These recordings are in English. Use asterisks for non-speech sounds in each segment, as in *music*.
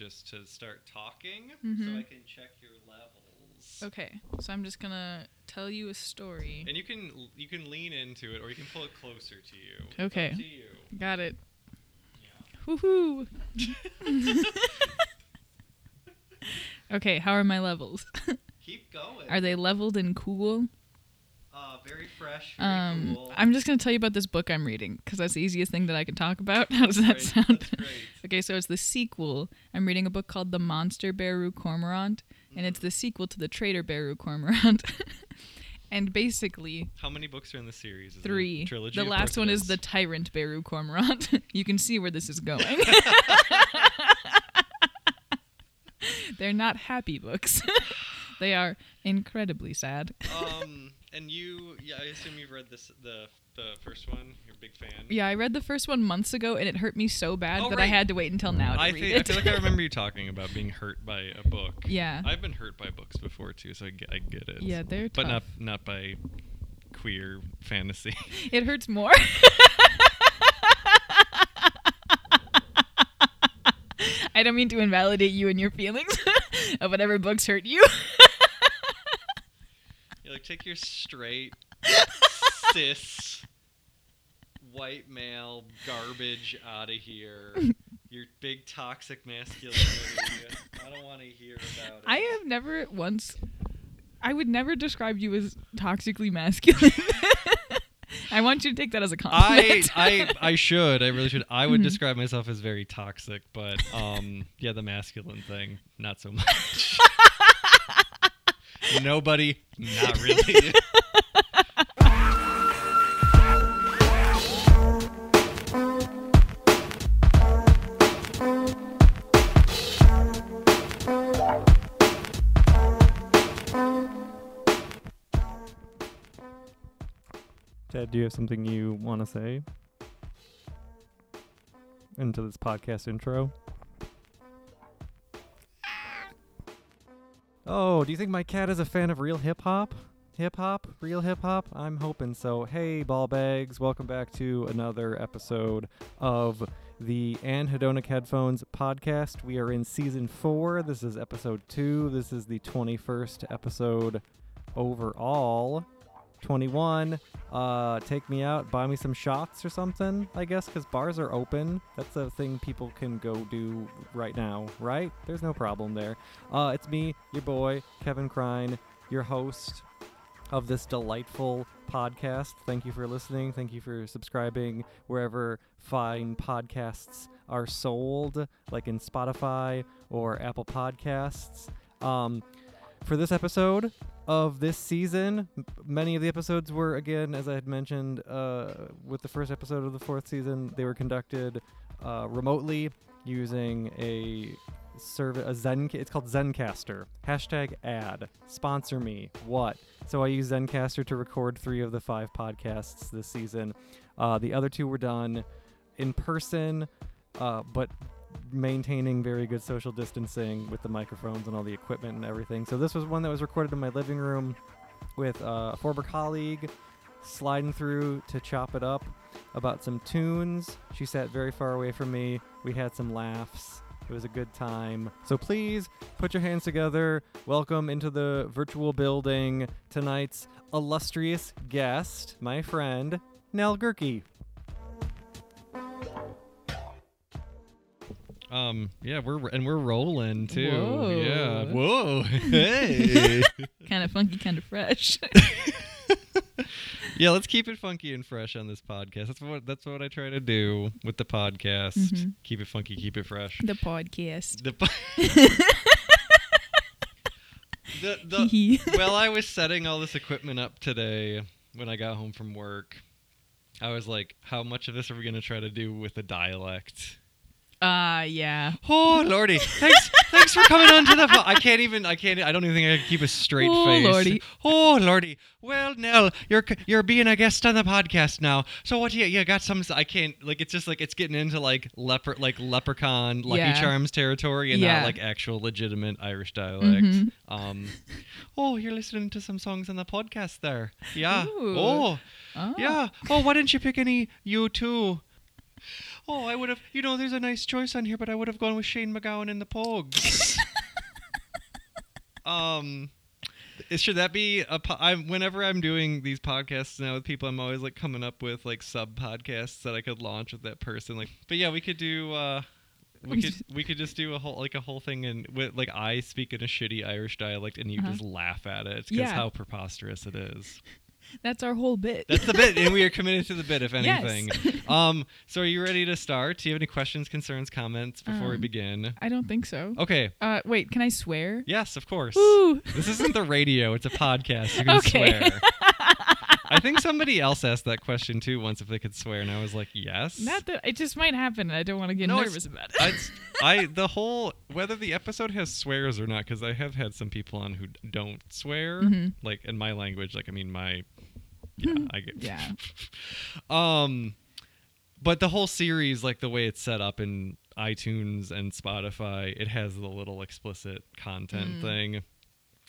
just to start talking so Mhm. I can check your levels. Okay, so I'm just gonna tell you a story. And you can you can lean into it or you can pull it closer to you. Okay. to you. Got it. Yeah. Woohoo! *laughs* *laughs* okay, how are my levels? *laughs* Keep going. are they leveled and cool? Very fresh, very Um, cool. I'm just gonna tell you about this book I'm reading because that's the easiest thing that I can talk about. *laughs* How does that Great, sound? Okay, so it's the sequel. I'm reading a book called The Monster Baru Cormorant, and Mm. it's the sequel to The Traitor Baru Cormorant. *laughs* and basically, How many books are in the series? Is three. trilogy. The last one is The Tyrant Baru Cormorant. *laughs* you can see where this is going. They're not happy books. They are incredibly sad. um, and you, yeah, I assume you've read this, the the first one. You're a big fan. Yeah, I read the first one months ago, and it hurt me so bad Oh, that I had to wait until now to I, read think, it. I feel like I *laughs* remember you talking about being hurt by a book. yeah, I've been hurt by books before too, so I get, I get it. yeah, they're but not not by queer fantasy. *laughs* It hurts more. *laughs* I don't mean to invalidate you and your feelings of whatever books hurt you. Like take your straight cis white male garbage out of here. Your big toxic masculinity. I don't want to hear about it. I have never once. I would never describe you as toxically masculine. *laughs* I want you to take that as a compliment. I I *laughs* should I really should I would Mhm. describe myself as very toxic but um yeah the masculine thing not so *laughs* much nobody not *laughs* really Ted, do you have something you want to say into this podcast intro? Oh, do you think my cat is a fan of real hip hop? Hip hop? Real hip hop? I'm hoping so. Hey, ball bags, welcome back to another episode of the Anhedonic Headphones podcast. We are in season four. This is episode two. This is the 21st episode overall. 21 uh take me out buy me some shots or something i guess because bars are open. That's a thing people can go do right now right? There's no problem there. Uh it's me your boy kevin Crine, your host of this delightful podcast. Thank you for listening. Thank you for subscribing wherever fine podcasts are sold like in spotify or apple podcasts. Um for this episode of this season. Many of the episodes were, again, as I had mentioned, uh, with the first episode of the fourth season, they were conducted uh, remotely using a service, a Zen. It's called Zencastr. Hashtag ad. Sponsor me. What? So I use Zencastr to record three of the five podcasts this season. Uh, the other two were done in person, uh, but maintaining very good social distancing with the microphones and all the equipment and everything. So this was one that was recorded in my living room with uh, a former colleague sliding through to chop it up about some tunes. She sat very far away from me. We had some laughs. It was a good time. So please put your hands together. Welcome into the virtual building tonight's illustrious guest, my friend, Nell Gehrke. Um yeah we're and we're rolling too Whoa. yeah whoa *laughs* hey *laughs* kind of funky, kind of fresh. *laughs* yeah let's keep it funky and fresh on this podcast that's what that's what I try to do with the podcast Mhm. keep it funky keep it fresh the podcast. the po- the, the well, I was setting all this equipment up today when I got home from work. I was like, how much of this are we going to try to do with a dialect? Ah, yeah. Oh, lordy. Thanks thanks for coming on to the I can't even I can't I don't even think I can keep a straight Oh, face. lordy. Oh, lordy. Well, Nell, you're you're being a guest on the podcast now. So what do you you got some I can't like it's just like it's getting into like leper like leprechaun Lucky Yeah. Charms territory and Yeah. not like actual legitimate Irish dialect. Mhm. Um, oh, you're listening to some songs on the podcast there. Yeah. Oh, Oh. yeah. Oh, why didn't you pick any U2 oh, I would have. You know, there's a nice choice on here, but I would have gone with Shane MacGowan and the Pogues. *laughs* um. Should that be a? Po- I'm whenever I'm doing these podcasts now with people, I'm always like coming up with like sub podcasts that I could launch with that person. Like, but yeah, we could do. uh we could *laughs* we could just do a whole like a whole thing and with like I speak in a shitty Irish dialect and you Uh-huh. just laugh at it because Yeah. how preposterous it is. That's our whole bit. That's the bit, and we are committed to the bit, if *laughs* Yes. anything. *laughs* um, so are you ready to start? Do you have any questions, concerns, comments before we Um, begin? I don't think so. Okay. Uh, wait, can I swear? Yes, of course. Ooh. This isn't the radio; it's a podcast. You *laughs* can Okay. swear. I think somebody else asked that question too once if they could swear, and I was like, yes. Not that it just might happen, and I don't want to get No, nervous about it. I, I the whole whether the episode has swears or not because I have had some people on who don't swear Mhm. like in my language like I mean my yeah I get Yeah. *laughs* um but the whole series like the way it's set up in iTunes and Spotify it has the little explicit content Mm. thing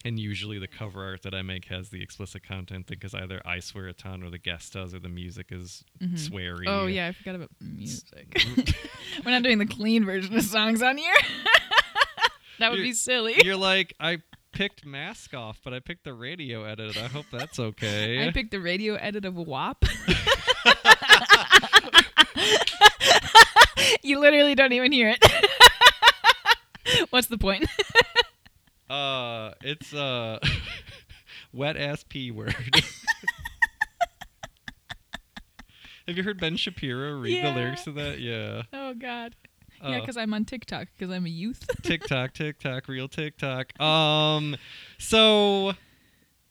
and usually the cover art that I make has the explicit content thing because either I swear a ton or the guest does or the music is Mhm. sweary Oh yeah, I forgot about music. *laughs* We're not doing the clean version of songs on here. *laughs* that would You're- be silly. You're like, I picked mask off, but I picked the radio edit. I hope that's okay. I picked the radio edit of WAP. *laughs* you literally don't even hear it. *laughs* What's the point? uh, it's uh, *laughs* wet ass p word. Have you heard Ben Shapiro read Yeah. the lyrics to that? Yeah. Oh God. Yeah, because I'm on TikTok because I'm a youth. *laughs* TikTok, TikTok, real TikTok. Um, so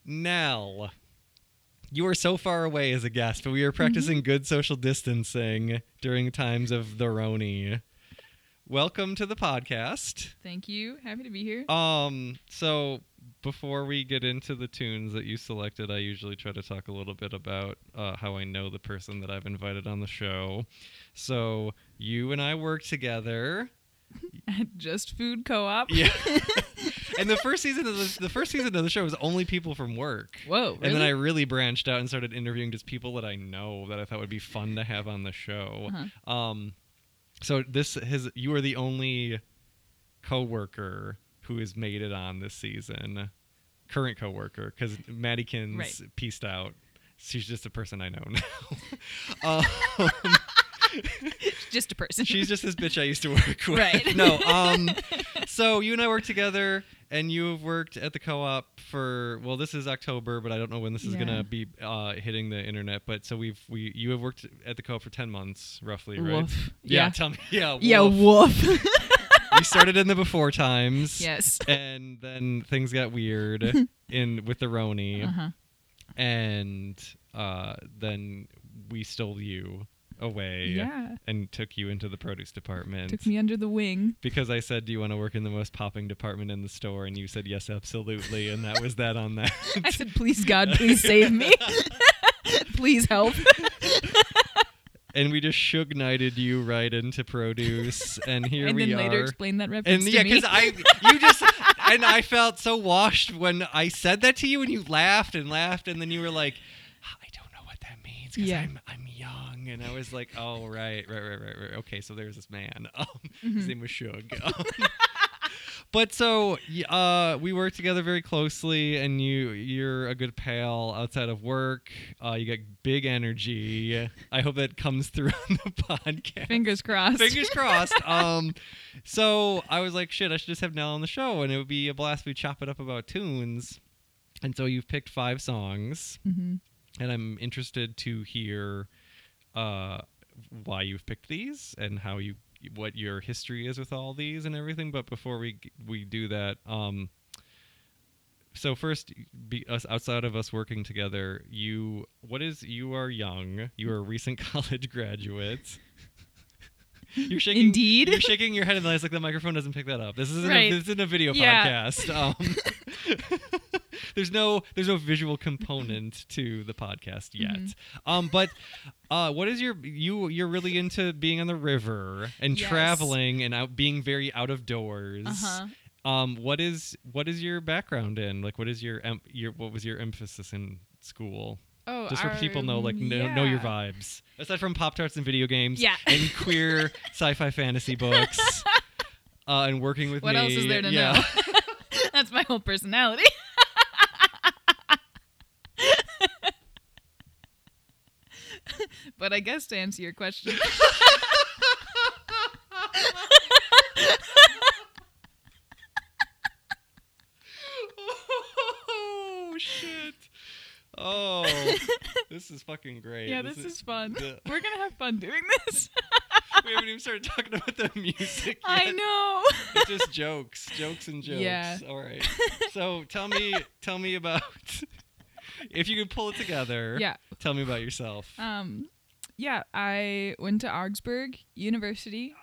Nell, you are so far away as a guest, but we are practicing good social distancing during times of the Roni. Welcome to the podcast. Thank you. Happy to be here. Um, so before we get into the tunes that you selected, I usually try to talk a little bit about uh, how I know the person that I've invited on the show. So you and I work together. At *laughs* Just Food Co-op. Yeah. *laughs* and the first season of the, the first season of the show was only people from work. Whoa. And then I really? really branched out and started interviewing just people that I know that I thought would be fun to have on the show. Uh-huh. Um, so this has you are the only coworker who has made it on this season, current coworker, because Maddykins Right. pieced out. She's just a person I know now. *laughs* um, *laughs* Just a person. she's just this bitch I used to work with. *laughs* Right. no. Um. So you and I work together, and you have worked at the co-op for well, this is October, but I don't know when this is Yeah. gonna be uh, hitting the internet. But so we've we you have worked at the co-op for ten months roughly, right? Woof. Yeah. Yeah. Tell me. *laughs* Yeah. Yeah, woof. woof. we started in the before times. yes. And then things got weird in with the Roni, Uh-huh. and uh, then we stole you away Yeah. and took you into the produce department. Took me under the wing. because I said, "Do you want to work in the most popping department in the store?" and you said, "Yes, absolutely," and that was that on that. *laughs* I said, please God, please save me. *laughs* please help. *laughs* and we just shug knighted you right into produce, and here and we are. And then later explain that reference and yeah, because I, you just, and I felt so washed when I said that to you, and you laughed and laughed, and then you were like, "I don't know what that means because Yeah. I'm I'm young," and I was like, "Oh right, right, right, right, right. Okay, so there's this man. *laughs* Um, Mhm. His name was Shug." Um, *laughs* But so uh, we work together very closely, and you you're a good pal outside of work. Uh, you got big energy. I hope that comes through on the *laughs* podcast. Fingers crossed. Fingers crossed. Um, so I was like, shit, I should just have Nell on the show, and it would be a blast. if We chop it up about tunes, and so you've picked five songs, hmm and I'm interested to hear uh, why you've picked these and how you what your history is with all these and everything. But before we we do that, um, so first, be, us outside of us working together, you what is you are young, you are a recent *laughs* college graduate. You're shaking. Indeed. You're shaking your head, and it's like the microphone doesn't pick that up. This isn't. Right. A, this isn't a video Yeah. podcast. Um, *laughs* *laughs* there's no there's no visual component to the podcast yet. Mhm. Um, but uh, what is your you you're really into being on the river and Yes. traveling and out being very out of doors. Uh-huh. Um, what is what is your background in? Like, what is your em- your what was your emphasis in school? Oh, Just for people know, like, know, know your vibes. Aside from Pop Tarts and video games Yeah. and queer *laughs* sci-fi fantasy books, *laughs* uh, and working with What me. else is there to yeah. know? *laughs* That's my whole personality. *laughs* but I guess to answer your question, *laughs* oh shit! Oh, *laughs* this is fucking great. yeah, this is fun. Yeah. We're gonna have fun doing this. we haven't even started talking about the music yet. I know. It's just jokes, jokes and jokes. Yeah. All right. So tell me, tell me about if you could pull it together. Yeah. Tell me about yourself. Um, yeah, I went to Augsburg University.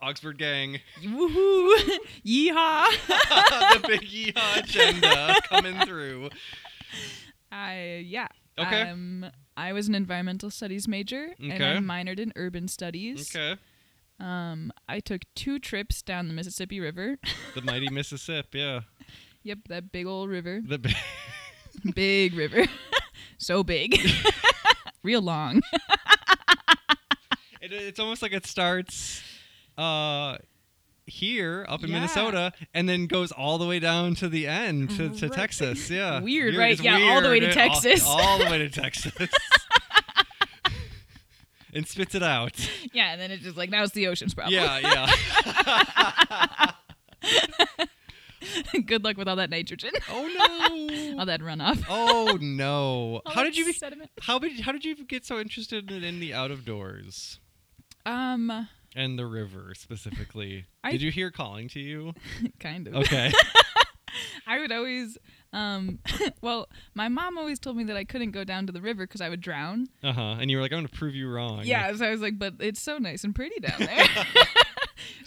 Augsburg gang, Woohoo! *laughs* Yeehaw! *laughs* the big yeehaw agenda coming through. I yeah. Okay. Um, I was an environmental studies major, and I minored in urban studies. Okay. Um, I took two trips down the Mississippi River. The mighty *laughs* Mississippi. Yeah. yep, that big old river, The big. *laughs* big river, *laughs* so big, *laughs* real long. It, it's almost like it starts uh here up in Yeah. Minnesota and then goes all the way down to the end to, to Right. Texas. Yeah. Weird, right? It's Yeah, all the way to weird. Texas. All, all the way to Texas. and spits it out. yeah, and then it's just like now it's the ocean's problem. Yeah, yeah. *laughs* Good luck with all that nitrogen, oh no. *laughs* all that runoff. Oh *laughs* no. All How did you sediment. how did how did you get so interested in, in the out of doors Um, and the river specifically? I- did you hear calling to you? kind of. Okay. I would always, um, well, my mom always told me that I couldn't go down to the river because I would drown. Uh huh. And you were like, I'm gonna prove you wrong. Yeah, so I was like, but it's so nice and pretty down there.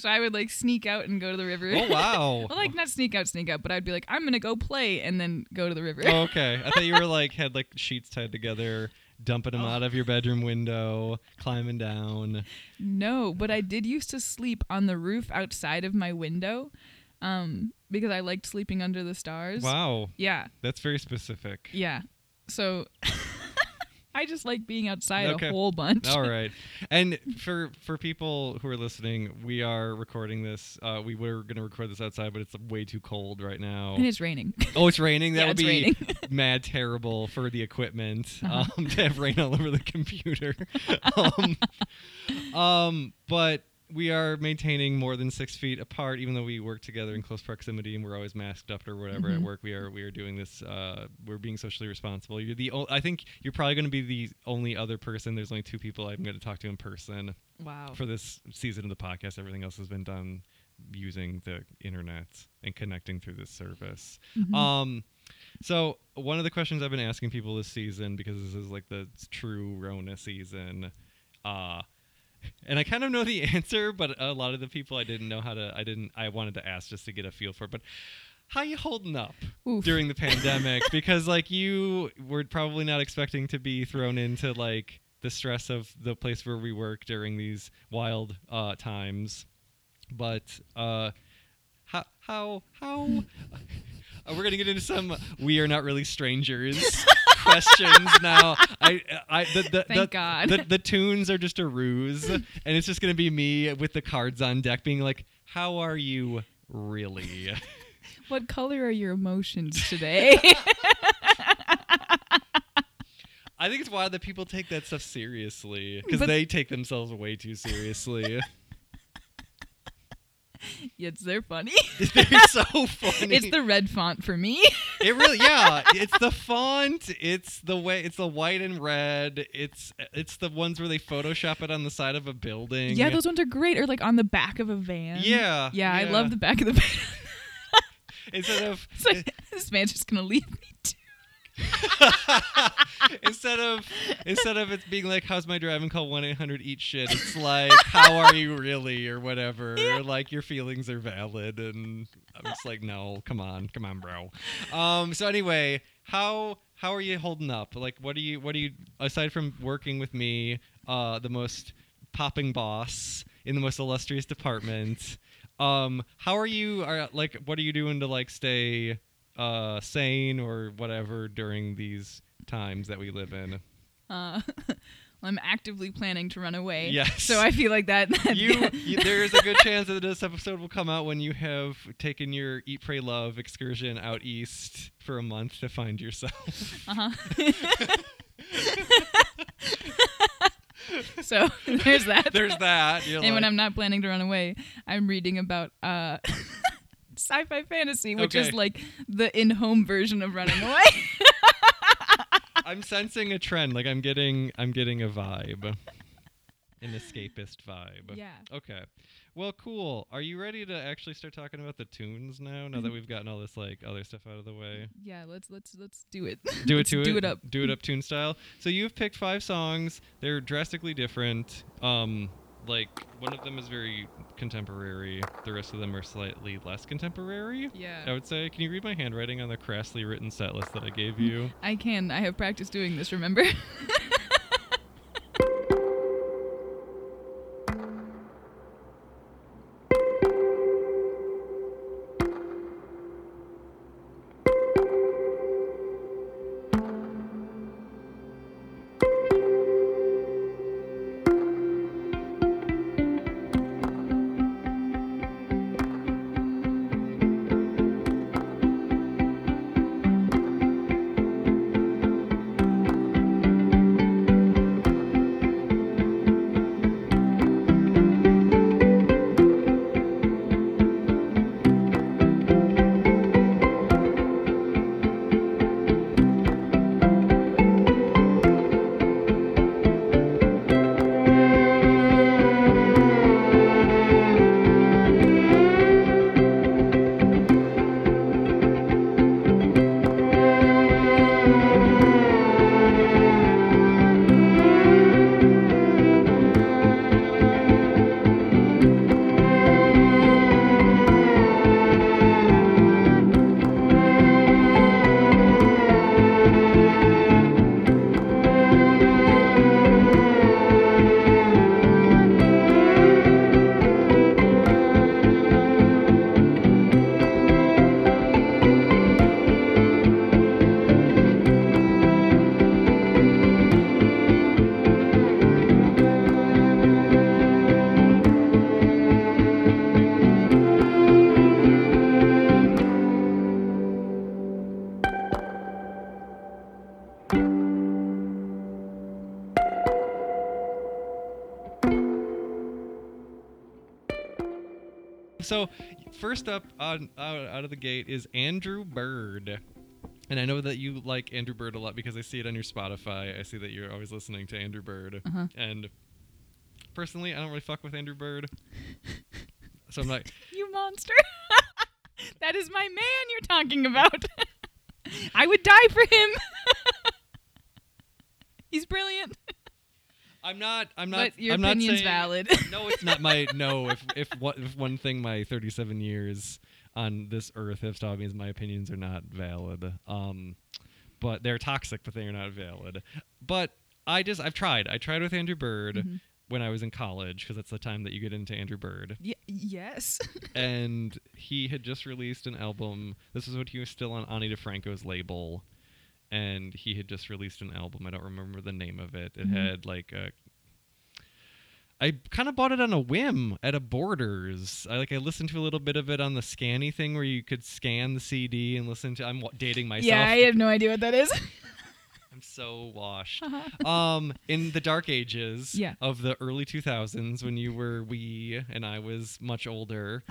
So I would like sneak out and go to the river. Oh wow. *laughs* well, like not sneak out, sneak out, but I'd be like, I'm gonna go play and then go to the river. Oh, okay. I thought you were *laughs* like had like sheets tied together, dumping them Oh. out of your bedroom window, climbing down. No, but I did used to sleep on the roof outside of my window, um, because I liked sleeping under the stars. Wow, Yeah, that's very specific. yeah. So *laughs* I just like being outside Okay. a whole bunch. All *laughs* right. And for for people who are listening, we are recording this. Uh, we were going to record this outside, but it's way too cold right now. And it's raining. Oh, it's raining. That Yeah, would be raining. *laughs* mad terrible for the equipment Uh-huh. um, to have rain all over the computer. *laughs* um, um, but we are maintaining more than six feet apart, even though we work together in close proximity and we're always masked up or whatever at Mhm. work. We are we are doing this. Uh, we're being socially responsible. You're the. O- I think you're probably going to be the only other person. There's only two people I'm going to talk to in person Wow. for this season of the podcast. Everything else has been done using the internet and connecting through this service. Mhm. Um, so one of the questions I've been asking people this season, because this is like the true Rona season, uh, and I kind of know the *laughs* answer, but a lot of the people I didn't know how to, I didn't, I wanted to ask just to get a feel for it. But how you holding up Oof. during the pandemic? because like you were probably not expecting to be thrown into like the stress of the place where we work during these wild uh, times, but uh, how how how *laughs* uh, we're gonna get into some we are not really strangers *laughs* questions now. I I the the, Thank the, God. the the tunes are just a ruse, and it's just gonna be me with the cards on deck, being like, "How are you really?" *laughs* What color are your emotions today? *laughs* I think it's wild that people take that stuff seriously because they take themselves way too seriously. *laughs* *laughs* yes, they're funny. *laughs* They're so funny. it's the red font for me. *laughs* It really, yeah. It's the font. It's the way. It's the white and red. It's it's the ones where they Photoshop it on the side of a building. yeah, those ones are great. Or like on the back of a van. Yeah, Yeah, I love the back of the van. Instead of It's like this man's just gonna leave me too. *laughs* instead of instead of it being like, "How's my driving?" Call one eight hundred eat shit. It's like, "How are you really?" or whatever. *laughs* Or like your feelings are valid, and I'm just like, "No, come on, come on, bro." Um. So anyway, how how are you holding up? Like, what do you what do you aside from working with me, uh, the most popping boss in the most illustrious department? Um, how are you? Are like, what are you doing to like stay uh sane or whatever during these times that we live in. Uh, *laughs* I'm actively planning to run away. Yes. So I feel like that. *laughs* that You, *laughs* you there is a good chance that this episode will come out when you have taken your eat, pray, love excursion out east for a month to find yourself. Uh huh. so there's that. There's that. You're and when I'm not planning to run away, I'm reading about uh, sci-fi fantasy, which is like the in-home version of running *laughs* away. I'm sensing a trend. Like I'm getting I'm getting a vibe. An escapist vibe. yeah. Okay. Well, cool. Are you ready to actually start talking about the tunes now? Now that we've gotten all this like other stuff out of the way. Yeah. Let's let's let's do it. *laughs* Do it to do it. it up. Do it up tune style. So you've picked five songs. They're drastically different. Um, like one of them is very contemporary. The rest of them are slightly less contemporary. Yeah. I would say. Can you read my handwriting on the crassly written set list that I gave mm. you? I can. I have practiced doing this. Remember? *laughs* So, first up on out, out of the gate is Andrew Bird. And I know that you like Andrew Bird a lot because I see it on your Spotify. I see that you're always listening to Andrew Bird. Uh-huh. And personally, I don't really fuck with Andrew Bird. so I'm like, *laughs* you monster. *laughs* that is my man you're talking about. *laughs* I would die for him. He's brilliant. I'm not. I'm not. but your I'm not opinion's saying- valid. *laughs* no, it's not my no. If if what if one thing my 37 years on this earth have taught me is my opinions are not valid. Um, but they're toxic, but they are not valid. But I just I've tried. I tried with Andrew Bird Mhm. when I was in college because that's the time that you get into Andrew Bird. Y- yes. *laughs* and he had just released an album. This is when he was still on Ani DiFranco's label, and he had just released an album. I don't remember the name of it. It Mhm. had like a. I kind of bought it on a whim at a Borders. I like I listened to a little bit of it on the scanny thing where you could scan the CD and listen to. I'm dating myself. yeah, I have no idea what that is. *laughs* I'm so washed. um, in the dark ages Yeah. of the early 2000s, when you were wee and I was much older,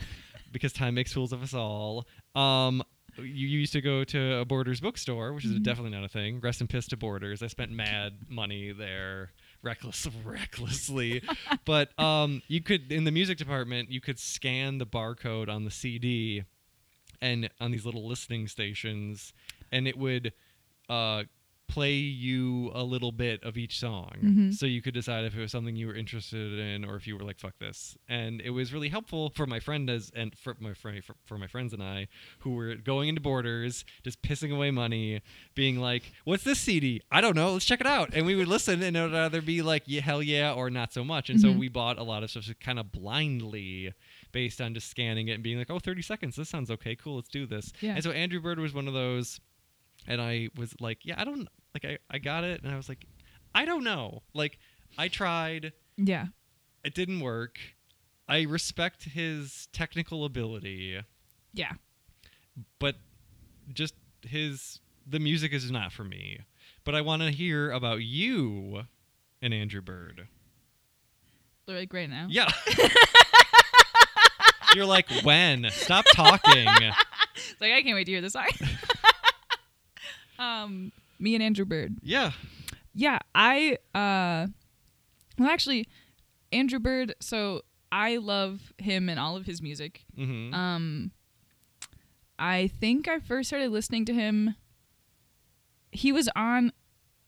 because time makes fools of us all. Um, you used to go to a Borders bookstore, which is Mhm. definitely not a thing. Rest in piss to Borders. I spent mad money there, reckless, *laughs* recklessly. *laughs* but um, you could in the music department, you could scan the barcode on the CD, and on these little listening stations, and it would uh, play you a little bit of each song. Mhm. so you could decide if it was something you were interested in or if you were like fuck this. And it was really helpful for my friend as and for my friend for, for my friends and i who were going into borders just pissing away money being like what's this cd i don't know. Let's check it out. And we would listen and it would either be like yeah, hell yeah or not so much. And so Mhm. we bought a lot of stuff kind of blindly based on just scanning it and being like oh 30 seconds. This sounds okay. Cool. Let's do this. Yeah. and so andrew bird was one of those and I was like, yeah, I don't like I I got it, and I was like, I don't know. Like I tried, Yeah. it didn't work. I respect his technical ability, Yeah. but just his the music is not for me. But I want to hear about you and Andrew Bird. Like right now. Yeah. *laughs* You're like, when? Stop talking. *laughs* It's like I can't wait to hear this song. *laughs* um, me and Andrew Bird. Yeah. Yeah, I uh well actually Andrew Bird, so I love him and all of his music. hmm Um I think I first started listening to him he was on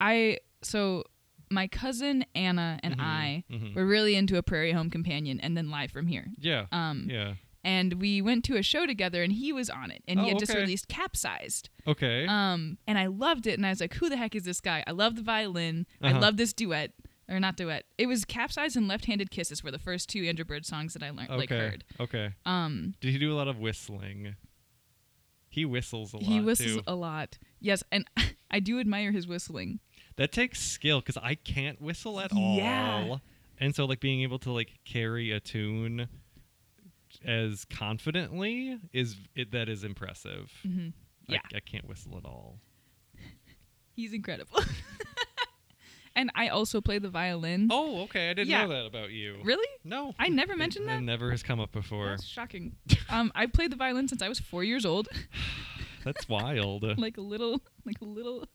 I so my cousin Anna and Mhm, I mhm. were really into a Prairie Home Companion and then Live from Here. Yeah. Um Yeah. And we went to a show together and he was on it and he Oh, had just released Capsized. Okay. Um, and I loved it, and I was like, "Who the heck is this guy?" I love the violin. I Uh-huh. love this duet, or not duet. It was capsized and "Left-Handed Kisses" were the first two Andrew Bird songs that I learned, okay. like heard. Okay. Um, Did he do a lot of whistling? He whistles a lot he whistles too. a lot. Yes, and *laughs* I do admire his whistling. That takes skill because I can't whistle at Yeah. all. And so, like being able to like carry a tune as confidently is it that is impressive. hmm Yeah, I, can't whistle at all. *laughs* he's incredible. *laughs* and I also play the violin. Oh, okay. I didn't Yeah. know that about you. Really? No, I never mentioned it that. never has come up before. That's shocking. *laughs* um, I played the violin since I was four years old, *sighs* That's wild. like a little, like a little,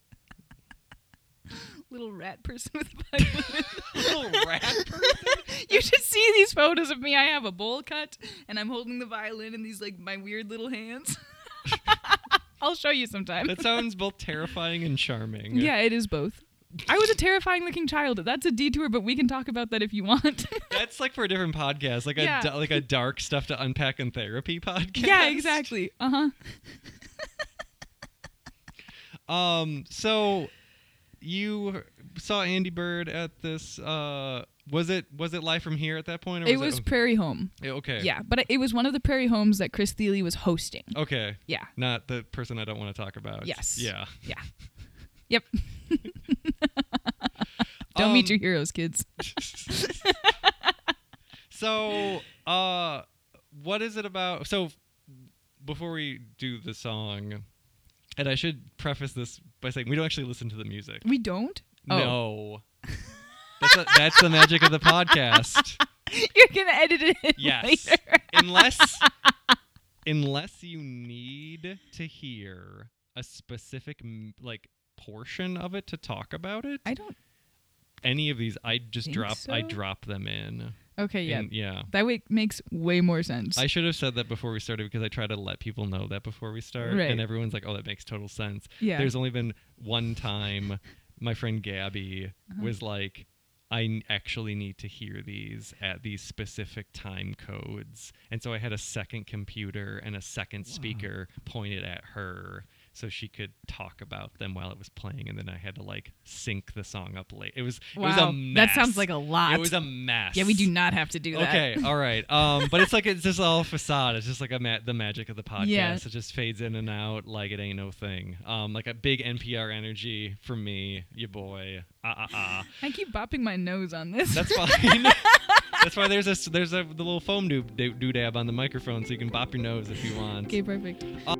little rat person with a *laughs* violin. Little rat person. *laughs* you should see these photos of me. I have a bowl cut and I'm holding the violin in these like my weird little hands. *laughs* I'll show you sometime. That sounds both terrifying and charming. yeah, it is both. I was a terrifying looking child. That's a detour, but we can talk about that if you want. That's like for a different podcast, like a Yeah. da- like a dark stuff to unpack in therapy podcast. yeah, exactly. Uh huh. Um, so you saw Andy Bird at this. Uh, was it was it live from here at that point? Or It was Prairie Home. Yeah, okay. Yeah, but it was one of the Prairie Homes that Chris Thile was hosting. Okay. Yeah. Not the person I don't want to talk about. Yes. Yeah. Yeah. *laughs* Yep. *laughs* Don't meet Um, your heroes, kids. *laughs* So, uh, what is it about? So, before we do the song, and I should preface this by saying we don't actually listen to the music. We don't? Oh. No. *laughs* That's, a, that's the magic of the podcast. *laughs* You're to edit it Yes. later. unless *laughs* unless you need to hear a specific like portion of it to talk about it I don't. any of these i just drop i drop them in Okay, yeah. And- yeah That way makes way more sense. I should have said that before we started because I try to let people know that before we start, Right. and everyone's like, "Oh, that makes total sense." yeah. There's only been one time my friend Gabby Uh-huh. was like, I actually need to hear these at these specific time codes. And so I had a second computer and a second speaker pointed at her so she could talk about them while it was playing. And then I had to like sync the song up late. It was, it was a Wow, mess. that sounds like a lot. It was a mess. yeah, we do not have to do that. Okay, *laughs* all right. Um, but it's like it's just all facade. It's just like a ma- the magic of the podcast. Yeah. It just fades in and out like it ain't no thing. Um, like a big NPR energy for me, you boy. Ah ah ah. I keep bopping my nose on this. That's *laughs* fine. *laughs* That's why there's a there's a the little foam do- do- doodab on the microphone, so you can bop your nose if you want. okay, perfect. uh,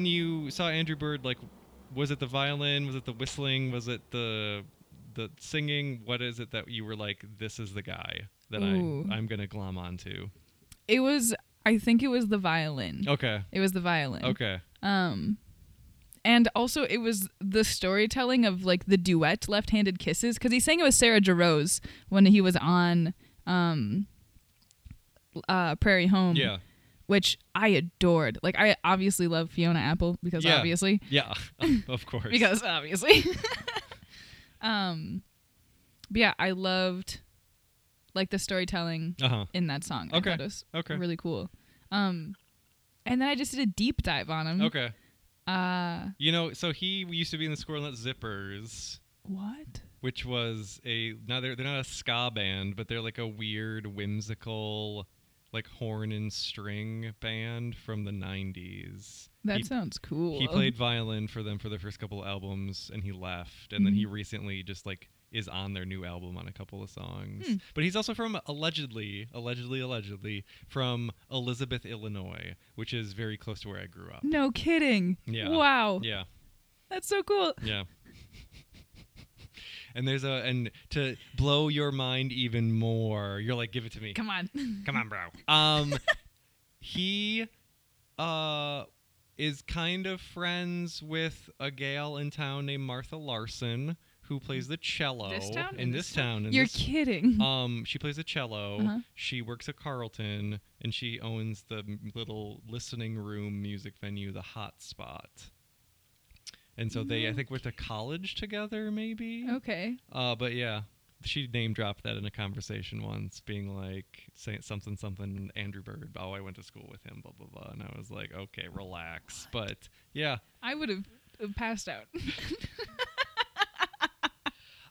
when you saw Andrew Bird, like, was it the violin? Was it the whistling? Was it the the singing? What is it that you were like, this is the guy that Ooh. I I'm gonna glom onto? It was. I think it was the violin. Okay. It was the violin. Okay. Um, and also it was the storytelling of like the duet "Left-Handed Kisses" because he sang it with Sarah Jarosz when he was on um, uh, Prairie Home. Yeah. Which I adored. Like I obviously love Fiona Apple because Yeah. obviously Yeah. *laughs* of course. because obviously. *laughs* um, but yeah, I loved like the storytelling Uh huh. in that song. Okay. thought it was Okay. really cool. Um, and then I just did a deep dive on him. Okay. Uh, You know, so he used to be in the Squirrel Zippers. what? which was a now they're they're not a ska band, but they're like a weird whimsical like horn and string band from the 90s. That he, sounds cool. he played violin for them for their first couple albums and he left and then Mm-hmm. he recently just like is on their new album on a couple of songs. Hmm. But he's also from allegedly, allegedly, allegedly from Elizabeth, Illinois, which is very close to where I grew up. No kidding. Yeah. Wow. Yeah. That's so cool. Yeah. And there's a and to blow your mind even more, you're like, give it to me. Come on. *laughs* Come on, bro. *laughs* Um he uh is kind of friends with a gal in town named Martha Larson who plays the cello This town? in this town. in You're this- kidding. um, she plays the cello. Uh-huh. She works at Carleton, and she owns the little listening room music venue, the Hot Spot. And so they, I No think, went to college together, maybe. okay. Uh, but yeah, she name dropped that in a conversation once, being like, saying something, something. Andrew Bird. Oh, I went to school with him. Blah blah blah. And I was like, okay, relax. But yeah, I would have passed out. *laughs*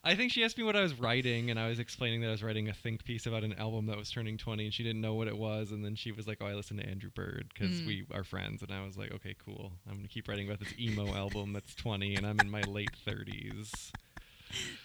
I think she asked me what I was writing, and I was explaining that I was writing a think piece about an album that was turning 20, and she didn't know what it was. And then she was like, "Oh, I listen to Andrew Bird because Mm. we are friends." And I was like, "Okay, cool. I'm gonna keep writing about this emo album that's 20, and I'm in my late 30s."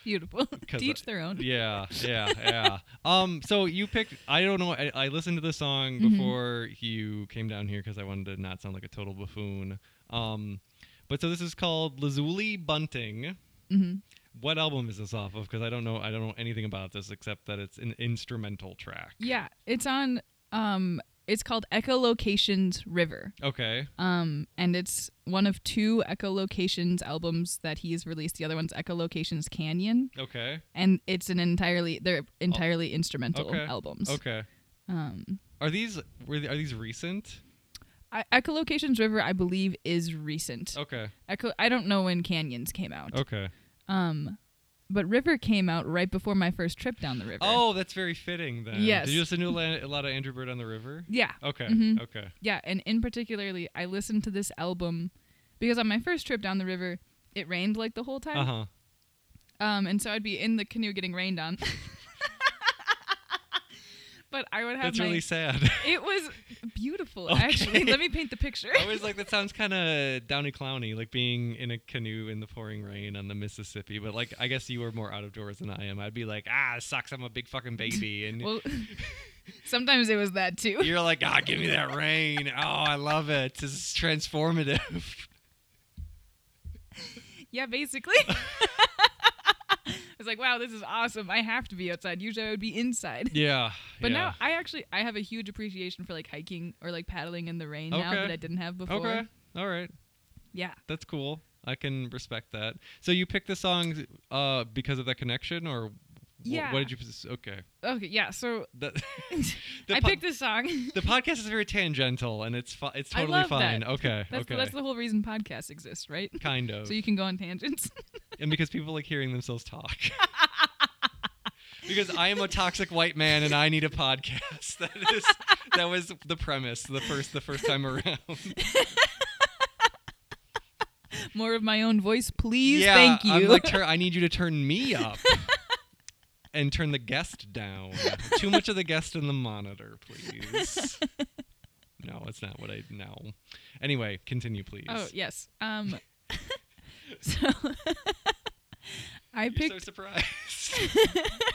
Beautiful. *laughs* Teach I- their own. Yeah, yeah, yeah. um, so you picked. I don't know. I, I listened to the song Mhm. before you came down here because I wanted to not sound like a total buffoon. Um, but so this is called Lazuli Bunting. hmm What album is this off of? Because I don't know. I don't know anything about this except that it's an instrumental track. Yeah, it's on. Um, it's called Echolocations River. Okay. Um, and it's one of two Echolocations albums that he's released. The other one's Echolocations Canyon, Okay. and it's an entirely they're entirely instrumental Okay. albums. Okay. Um, Are these were they, are these recent? I, Echolocations River, I believe, is recent. Okay. Echo, I don't know when Canyons came out. Okay. Um, but River came out right before my first trip down the river. Oh, that's very fitting then. Yes. Did you listen to a lot, a lot of Andrew Bird on the River? yeah, Okay. Mhm. Okay. yeah, and in particularly, I listened to this album because on my first trip down the river, it rained like the whole time. Uh huh. Um, and so I'd be in the canoe getting rained on. *laughs* but I would have That's my. really sad. *laughs* it was beautiful, Okay. actually. Let me paint the picture. I was like, that sounds kind of Downy Clowny, like being in a canoe in the pouring rain on the Mississippi. But like, I guess you were more out of doors than I am. I'd be like, ah, it sucks. I'm a big fucking baby, and well, *laughs* sometimes it was that too. you're like, ah, give me that rain. Oh, I love it. This is transformative. Yeah, basically. *laughs* Was like, wow, this is awesome. I have to be outside. Usually I would be inside. yeah. *laughs* But yeah. now I actually I have a huge appreciation for like hiking or like paddling in the rain now that I didn't have before. Okay. All right. Yeah. That's cool. I can respect that. So you picked the song uh, because of that connection, or Yeah. what did you? Okay. Okay, yeah. So That, *laughs* the *laughs* I po- picked this song. the podcast is very tangential, and it's fu- it's I totally love fine. that. Okay. That's okay. that's the whole reason podcasts exist, right? *laughs* kind of. So you can go on tangents. and because people like hearing themselves talk. because I am a toxic white man and I need a podcast. That is that was the premise the first the first time around. More of my own voice, please. yeah, Thank you. I'm like tur- I need you to turn me up. And turn the guest down. *laughs* Too much of the guest in the monitor, please. *laughs* No, it's not what I know. Anyway, continue, please. oh yes. Um. *laughs* so I You're picked. so surprised.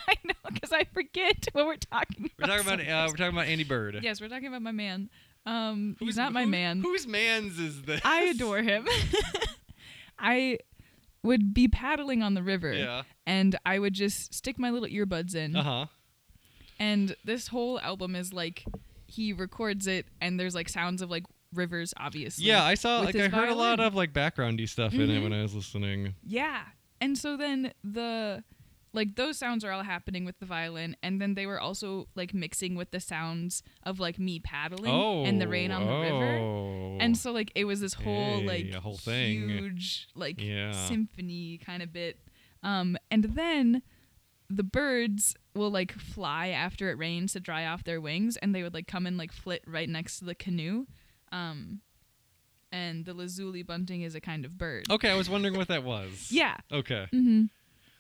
I know because I forget what we're talking We're about. talking about uh, we're talking about Andy Bird. Yes, we're talking about my man. Um, he's Who's- not my who- man. Whose man's is this? I adore him. I would be paddling on the river Yeah. and I would just stick my little earbuds in. Uh huh. And this whole album is like he records it and there's like sounds of like rivers obviously. Yeah, I saw. Like, I heard a lot of like backgroundy stuff in it when I was listening. Yeah. And so then the like those sounds are all happening with the violin and then they were also like mixing with the sounds of like me paddling Oh. and the rain on the river. oh. And so like it was this whole Hey, like whole thing. huge like Yeah. symphony kind of bit. Um and then the birds will like fly after it rains to dry off their wings and they would like come and like flit right next to the canoe. Um and the lazuli bunting is a kind of bird. Okay, I was wondering what that was. Yeah. Okay. Mhm.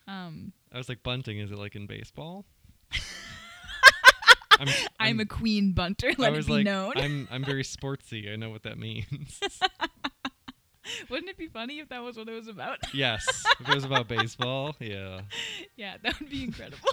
Um I was like, bunting. Is it like in baseball? *laughs* I'm, I'm, a queen bunter, let I it be like, known. I'm I'm very sportsy. I know what that means. *laughs* Wouldn't it be funny if that was what it was about? yes, if it was about baseball, yeah. *laughs* yeah, that would be incredible.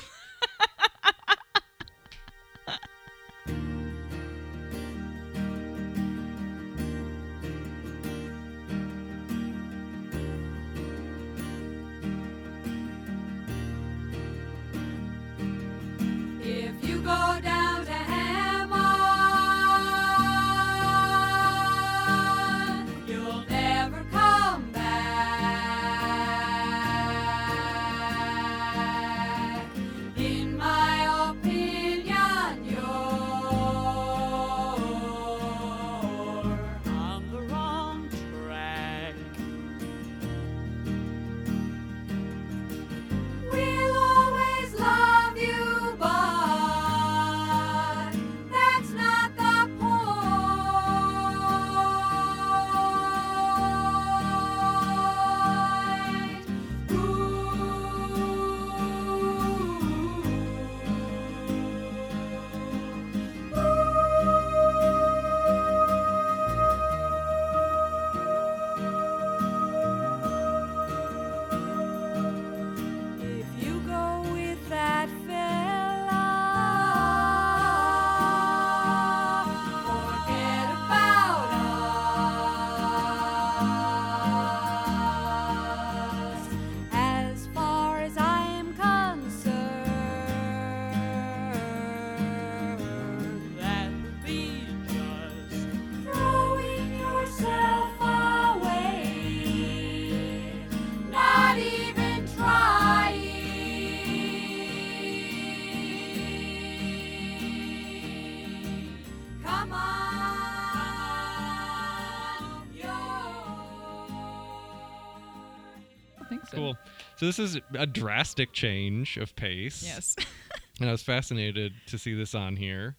So this is a drastic change of pace. Yes. *laughs* and I was fascinated to see this on here.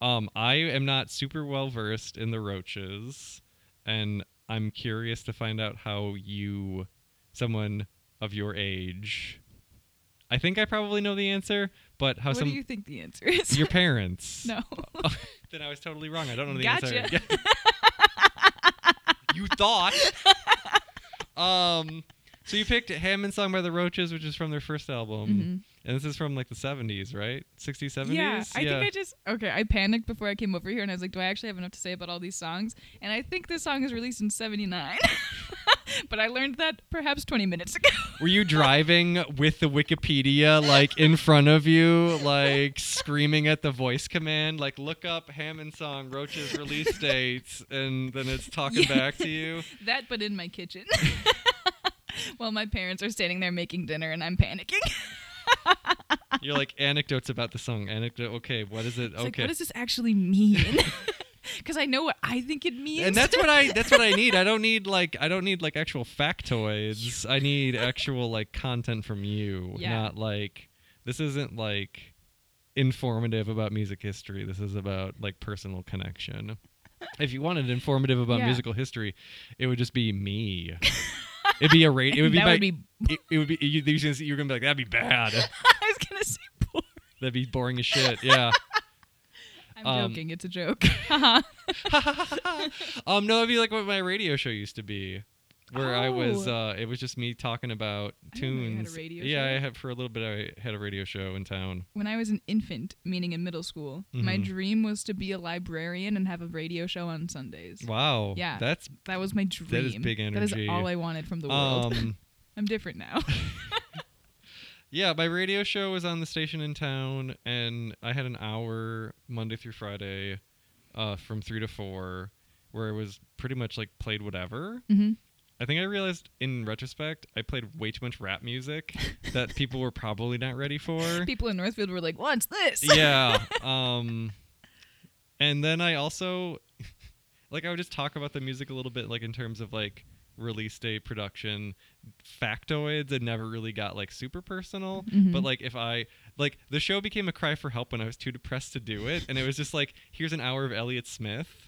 Um, I am not super well versed in the Roches, and I'm curious to find out how you, someone of your age, I think I probably know the answer, but how what some do you think the answer is? your *laughs* parents. no. *laughs* then I was totally wrong. I don't know the Gotcha. answer. you thought. um. So you picked Hammond song by the Roches, which is from their first album, Mhm. and this is from like the '70s, right? '60s, '70s. Yeah, I think I just okay. I panicked before I came over here, and I was like, "Do I actually have enough to say about all these songs?" And I think this song is released in '79, *laughs* but I learned that perhaps 20 minutes ago. Were you driving with the Wikipedia like in front of you, like screaming at the voice command, like look up Hammond song Roches release *laughs* dates, and then it's talking Yeah. back to you? *laughs* that, but in my kitchen, while my parents are standing there making dinner, and I'm panicking. *laughs* You're like anecdotes about the song. Anecdote. Okay, what is it? It's like, okay. what does this actually mean? *laughs* *laughs* Because I know what I think it means. and that's what I that's what I need. I don't need like I don't need like actual factoids. I need actual like content from you, Yeah. not like this isn't like informative about music history. This is about like personal connection. If you wanted informative about Yeah. musical history, it would just be me. It'd be a rate. It would be that would be. it, it would be you, you're gonna gonna be like that'd be *laughs* bad. I was gonna *laughs* say poor. That'd be boring as shit. Yeah. *laughs* I'm Um, joking. It's a joke. Um, no, it'd be like what my radio show used to be. Where I was. Oh. Uh, it was just me talking about I didn't know you had a tunes. radio yeah, show. I had for a little bit. I had a radio show in town. When I was an infant, meaning in middle school, my Mhm. dream was to be a librarian and have a radio show on Sundays. Wow. Yeah. That's That was my dream. That is big energy. That is all I wanted from the world. um. *laughs* I'm different now. *laughs* *laughs* Yeah, my radio show was on the station in town, and I had an hour Monday through Friday, uh, from three to four, where it was pretty much like played whatever. hmm I think I realized in retrospect I played way too much rap music *laughs* that people were probably not ready for. People in Northfield were like, "What's this?" yeah. *laughs* Um, and then I also, *laughs* like, I would just talk about the music a little bit, like in terms of like release day production, factoids, and never really got like super personal. Mhm. But like, if I like, the show became a cry for help when I was too depressed to do it, and it was just like, here's an hour of Elliott Smith.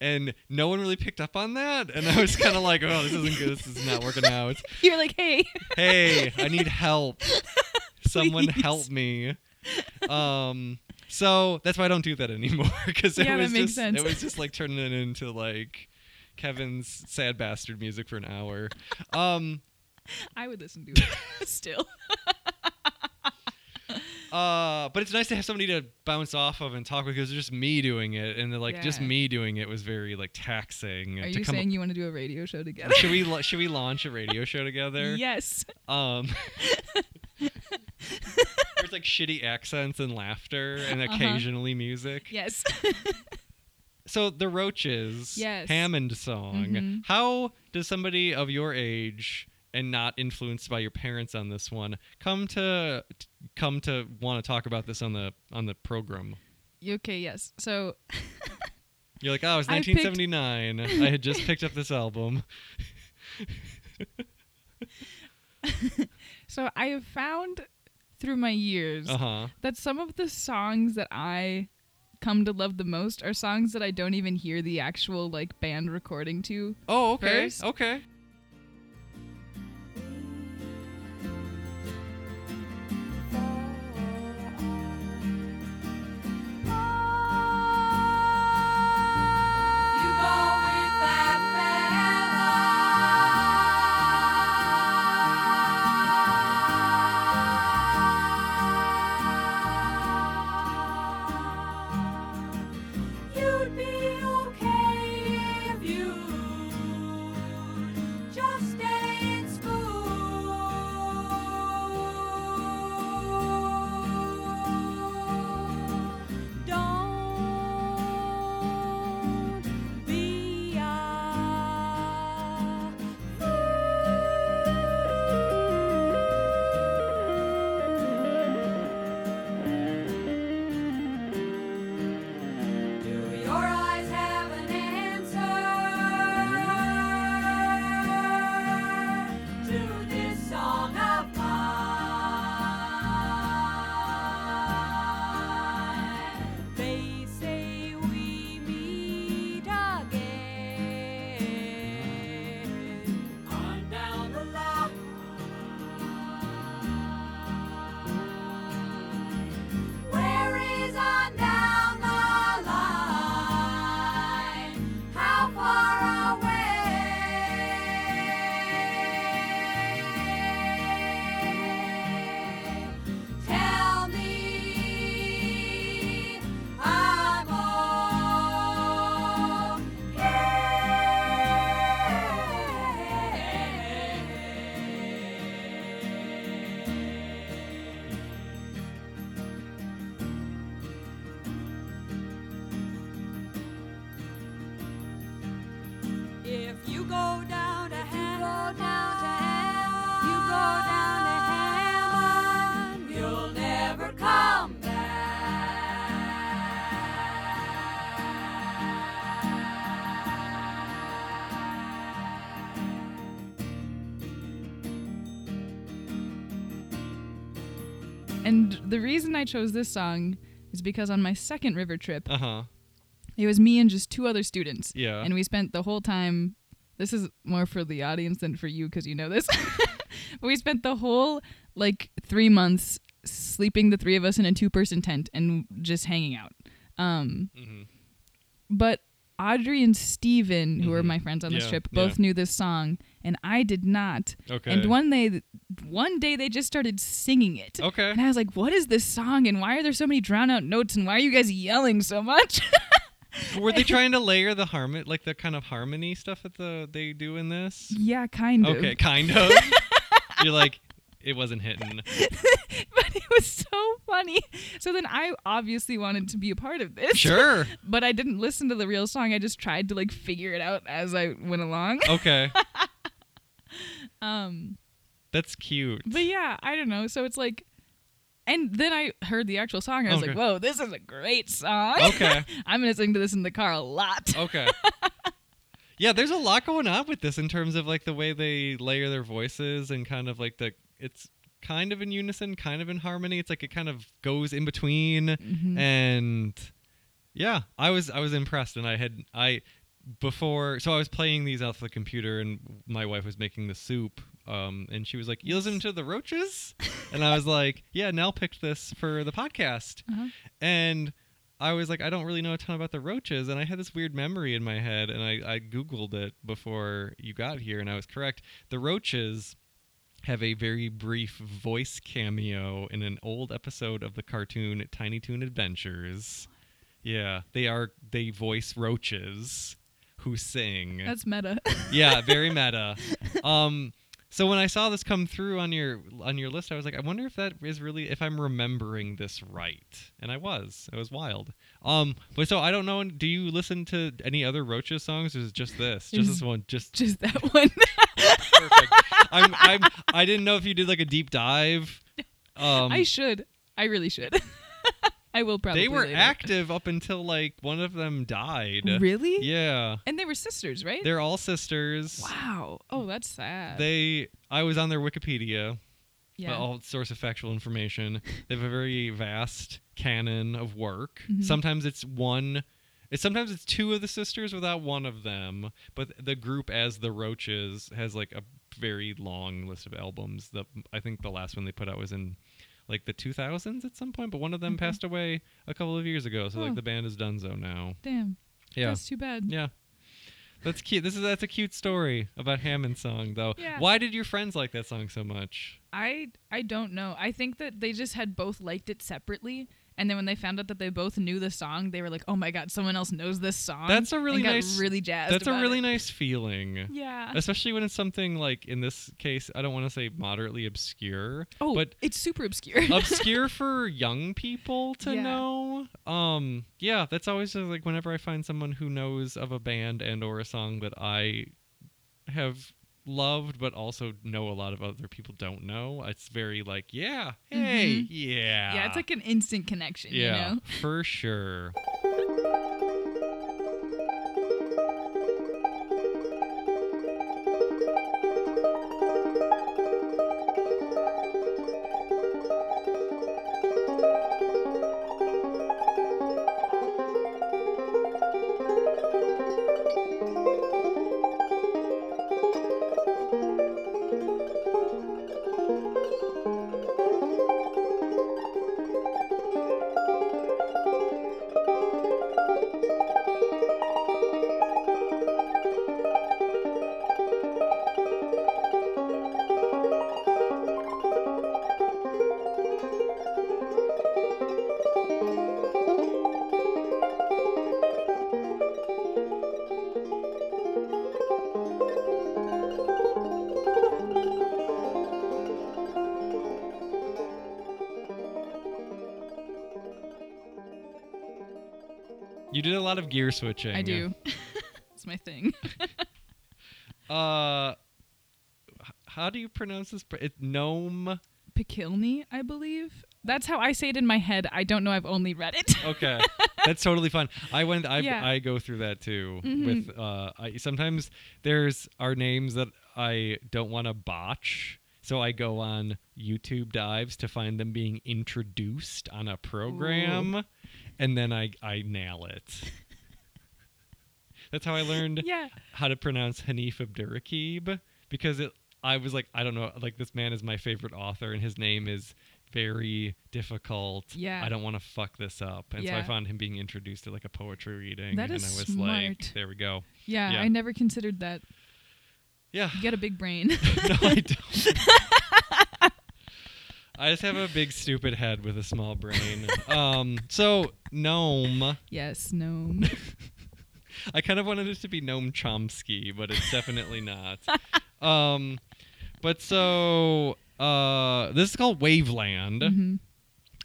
And no one really picked up on that, and I was kind of like, "Oh, this isn't good. This is not working out." *laughs* You're like, "Hey, *laughs* hey, I need help. *laughs* Someone Please. help me. Um, so that's why I don't do that anymore because it Yeah, that was makes just sense. it was just like turning it into like Kevin's sad bastard music for an hour. Um, I would listen to it still." Uh, but it's nice to have somebody to bounce off of and talk with because it's just me doing it, and then, like just me doing it was very like taxing. Are to you come saying you want to do a radio show together? should we la- should we launch a radio show together? yes. Um, *laughs* there's like shitty accents and laughter and Uh-huh. occasionally music. Yes. *laughs* So the Roches Yes. Hammond song. Mhm. How does somebody of your age and not influenced by your parents on this one come to come to want to talk about this on the on the program? okay. Yes. So *laughs* You're like, oh, it was I picked- 1979. I had just picked up this album. *laughs* So I have found through my years Uh huh. that some of the songs that I come to love the most are songs that I don't even hear the actual like band recording to. Oh, okay. First- Okay. The reason I chose this song is because on my second river trip, Uh huh. it was me and just two other students. Yeah. And we spent the whole time. This is more for the audience than for you because you know this. *laughs* but we spent the whole like three months sleeping the three of us in a two person tent and just hanging out. Um, hmm but Audrey and Steven, who were Mhm. my friends on this Yeah, trip, yeah. both knew this song, and I did not. Okay. And one day, one day they just started singing it. okay. And I was like, "What is this song? And why are there so many drown out notes? And why are you guys yelling so much?" *laughs* Were they *laughs* trying to layer the harmony, like the kind of harmony stuff that the they do in this? yeah, kind of. Okay, kind of. *laughs* You're like, it wasn't hitting. *laughs* but it was so funny. So then I obviously wanted to be a part of this. Sure. *laughs* But I didn't listen to the real song. I just tried to like figure it out as I went along. Okay. *laughs* Um That's cute. but yeah, I don't know. So it's like and then I heard the actual song and I was like, "Whoa, this is a great song." Okay. I'm going to sing to this in the car a lot. Okay. Yeah, there's a lot going on with this in terms of like the way they layer their voices and kind of like the it's kind of in unison, kind of in harmony. It's like it kind of goes in between Mhm. and yeah, I was I was impressed and I had I before so I was playing these off the computer and my wife was making the soup um and she was like, "You listen to the Roches?" and I was like, *laughs* "Yeah, Nell picked this for the podcast." Uh-huh. And I was like, I don't really know a ton about the Roches, and I had this weird memory in my head, and I, I googled it before you got here, and I was correct. The Roches have a very brief voice cameo in an old episode of the cartoon Tiny Toon Adventures. Yeah, they are they voice roaches who sing. That's meta. *laughs* yeah, very meta. Um, so when I saw this come through on your on your list, I was like, I wonder if that is really if I'm remembering this right, and I was. It was wild. Um, but so I don't know. Do you listen to any other Roches songs? Or is it just this? Just Is- this one? Just Just that one. *laughs* perfect. I'm I'm I didn't know if you did like a deep dive. Um, I should. I really should. *laughs* I will probably. they were later. active up until like one of them died. Really? Yeah, And they were sisters, right? they're all sisters. wow. Oh, that's sad. They. I was on their Wikipedia. yeah. all source of factual information. They have a very vast canon of work. Mhm. Sometimes it's one. It's sometimes it's two of the sisters without one of them, but the group as the Roches has like a very long list of albums. The I think the last one they put out was in like the 2000s at some point, but one of them Okay. passed away a couple of years ago. So Oh. like the band is donezo now. Damn. Yeah, That's too bad. yeah. That's cute. This is that's a cute story about Hammond song though. Yeah. Why did your friends like that song so much? I I don't know. I think that they just had both liked it separately, and then when they found out that they both knew the song, they were like, "Oh my god, someone else knows this song." That's a really nice- really jazzed. That's a really it. nice feeling. Yeah. especially when it's something like in this case i don't want to say moderately obscure Oh, but it's super obscure. *laughs* obscure for young people to Yeah. know um yeah that's always like whenever i find someone who knows of a band and or a song that i have loved but also know a lot of other people don't know it's very like yeah hey Mhm. yeah yeah, it's like an instant connection. yeah You know. for sure lot of gear switching I do. *laughs* it's my thing. *laughs* Uh, how do you pronounce this? pr- It Noam. Pikelny, I believe. That's how I say it in my head. I don't know. I've only read it. *laughs* Okay, that's totally fine. I went. I Yeah. I go through that too. Mhm. With uh, I sometimes there's our names that I don't want to botch. So I go on YouTube dives to find them being introduced on a program, and then I I nail it. That's how I learned yeah. how to pronounce Hanif Abdurraqib because it I was like I don't know like this man is my favorite author and his name is very difficult. Yeah. I don't want to fuck this up. And so I found him being introduced to like a poetry reading. That and is I was smart. like, there we go. Yeah, Yeah. I never considered that. Yeah. You got a big brain. *laughs* no, I don't. *laughs* I just have a big stupid head with a small brain. Um, so Noam. yes, Noam. *laughs* I kind of wanted it to be Noam Chomsky, but it's definitely not. *laughs* Um, but so uh, this is called Waveland, hmm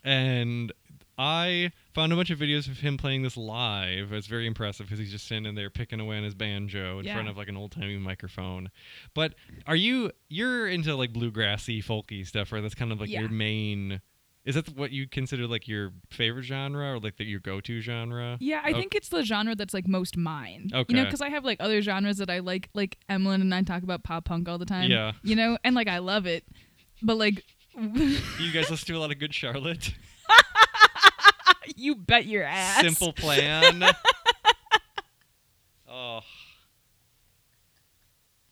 and I found a bunch of videos of him playing this live. It's very impressive because he's just standing there picking away on his banjo in Yeah. front of like an old timey microphone. But are you you're into like bluegrassy, folky stuff, right? That's kind of like Yeah. your main. Is that what you consider like your favorite genre or like the, your go-to genre? Yeah, I think it's the genre that's like most mine. Okay. You know, because I have like other genres that I like. Like Emlyn and I talk about pop punk all the time. Yeah. You know, and like I love it, but like. You guys listen to a lot of Good Charlotte. *laughs* you bet your ass. Simple Plan. *laughs* oh.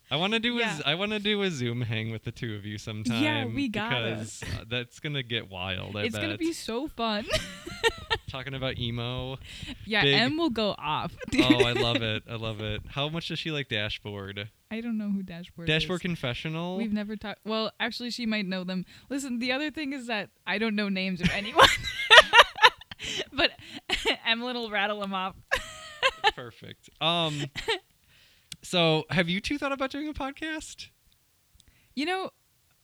I want to do Yeah. a I want to do a Zoom hang with the two of you sometime. Yeah, we gotta. because uh, that's gonna get wild. I It's bet. gonna be so fun. *laughs* talking about emo. yeah, Big- Em will go off. *laughs* Oh, I love it. I love it. How much does she like Dashboard? I don't know who Dashboard Dashboard is. Confessional. We've never talked. Well, actually, she might know them. Listen, the other thing is that I don't know names of anyone. *laughs* but Emlyn will rattle them off. Perfect. Um. So, have you two thought about doing a podcast? You know,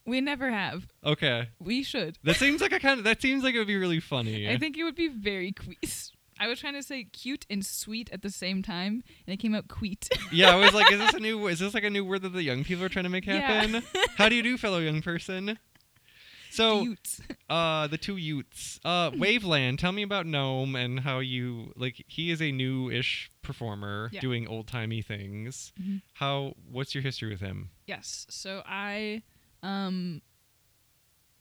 we never have. Okay. We should. That *laughs* seems like a kind of. That seems like it would be really funny. I think it would be very queet. I was trying to say cute and sweet at the same time, and it came out queet. *laughs* Yeah, I was like, is this a *laughs* new? Is this like a new word that the young people are trying to make Yeah. happen? How do you do, fellow young person? So, Cute. *laughs* uh, the two Utes, uh, *laughs* Waveland. Tell me about Noam and how you like. He is a new-ish performer Yeah. doing old-timey things. Mhm. How? What's your history with him? Yes. So I, um,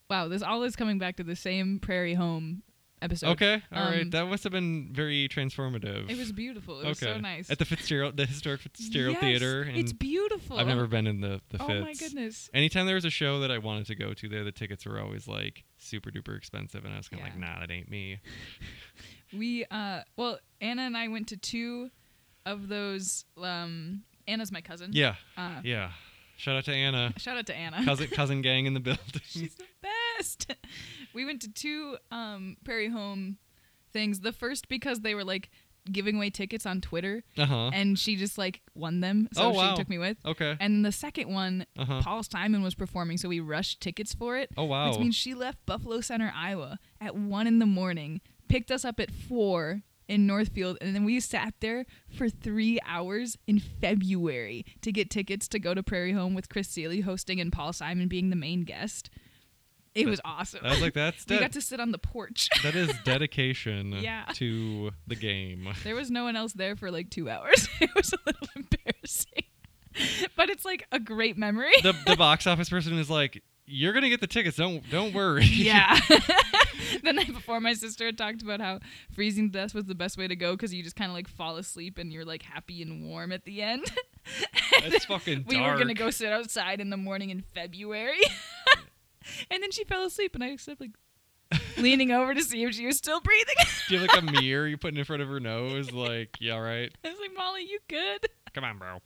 wow, this all is coming back to the same Prairie Home episode. okay, all right. um, That must have been very transformative. It was beautiful. It was okay. so nice. at the Fitzgerald, the historic Fitzgerald Yes, Theater. And It's beautiful. I've never been in the the Fitz. Oh my goodness. Anytime there was a show that I wanted to go to there, the tickets were always like super duper expensive, and I was kind of like, nah, that ain't me. *laughs* We uh well, Anna and I went to two of those um Anna's my cousin. Yeah, Uh yeah. Shout out to Anna, shout out to Anna. cousin cousin *laughs* gang in the building. She's the best. We went to two um Prairie Home things. The first because they were like giving away tickets on Twitter Uh huh. and she just like won them. So Oh, wow. she took me with. Okay. And the second one, Uh huh. Paul Simon was performing, so we rushed tickets for it. Oh wow. Which means she left Buffalo Center, Iowa at one in the morning, picked us up at four in Northfield, and then we sat there for three hours in February to get tickets to go to Prairie Home with Chris Thile hosting and Paul Simon being the main guest. It was awesome. I was like, that's *laughs* we got to sit on the porch. *laughs* that is dedication *laughs* Yeah. to the game. there was no one else there for like two hours. it was a little embarrassing. But it's like a great memory. The the box office person is like, you're gonna get the tickets. Don't don't worry. Yeah. the night before, my sister had talked about how freezing to death was the best way to go because you just kind of like fall asleep and you're like happy and warm at the end. That's fucking we were gonna go sit outside in the morning in February, and then she fell asleep, and I kept like leaning over to see if she was still breathing. *laughs* Do you have like a mirror you put in front of her nose? Like, yeah, right. I was like, Molly, you good? Come on, bro.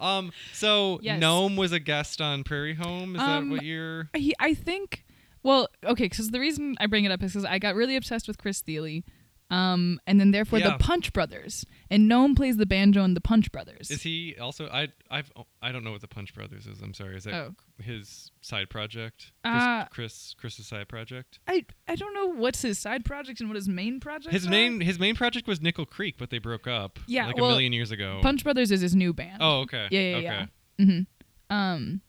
Um, so Yes. Noam was a guest on Prairie Home. Is Um, that what you're? He, I think. Well, okay, because the reason I bring it up is because I got really obsessed with Chris Thile, um, and then therefore Yeah. the Punch Brothers, and Noam plays the banjo in the Punch Brothers. Is he also? I I've I don't know what the Punch Brothers is. I'm sorry. Is that Oh. his side project? Chris, Uh, Chris Chris's side project. I I don't know what's his side project and what his main project. His main his main project was Nickel Creek, but they broke up. Yeah, like well, a million years ago. Punch Brothers is his new band. Oh, okay. Yeah, yeah, okay. yeah. Mm-hmm. Um.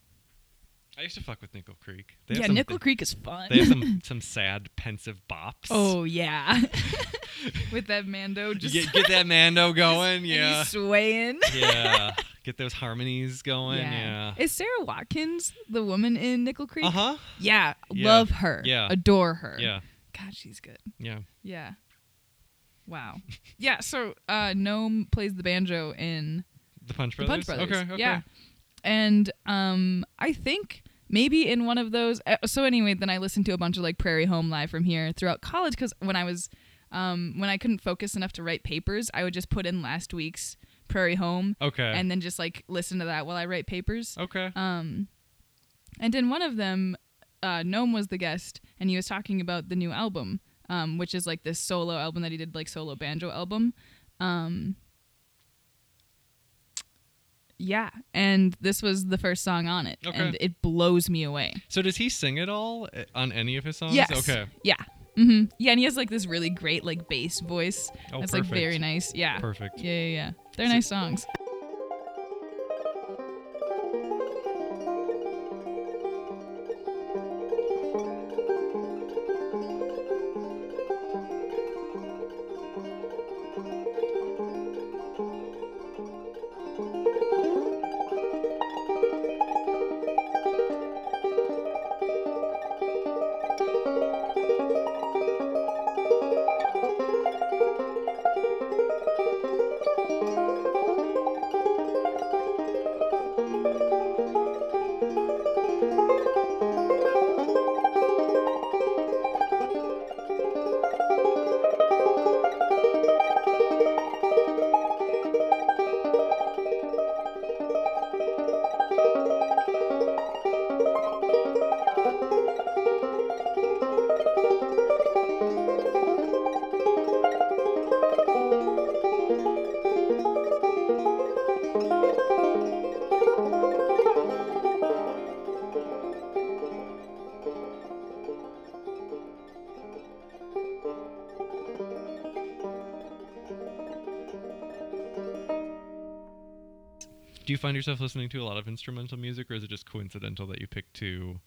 I used to fuck with Nickel Creek. They Yeah, some, Nickel Creek is fun. They have some *laughs* some sad, pensive bops. oh yeah. *laughs* With that Mando just get get that Mando *laughs* going. yeah. swaying. yeah. Get those harmonies going. Yeah. Is Sara Watkins the woman in Nickel Creek? Uh huh. Yeah, Yeah. love her. Yeah. adore her. Yeah. God, she's good. Yeah. Yeah. Wow. yeah. So uh, Noam plays the banjo in The Punch Brothers. the Punch Brothers. Okay. Okay. Yeah. And um, I think maybe in one of those. uh, So anyway, then I listened to a bunch of like Prairie Home live from here throughout college because when I was um, when I couldn't focus enough to write papers, I would just put in last week's Prairie Home Okay. and then just like listen to that while I write papers. okay. Um, and in one of them, uh, Noam was the guest, and he was talking about the new album, um, which is like this solo album that he did, like solo banjo album. Um, yeah, and this was the first song on it, Okay. and it blows me away. so does he sing it all uh, on any of his songs? Yes. Okay. Yeah. hmm Yeah, and he has like this really great like bass voice. Oh, That's perfect. like very nice. Yeah. Perfect. Yeah, yeah, yeah. They're So- nice songs. Yourself listening to a lot of instrumental music, or is it just coincidental that you picked two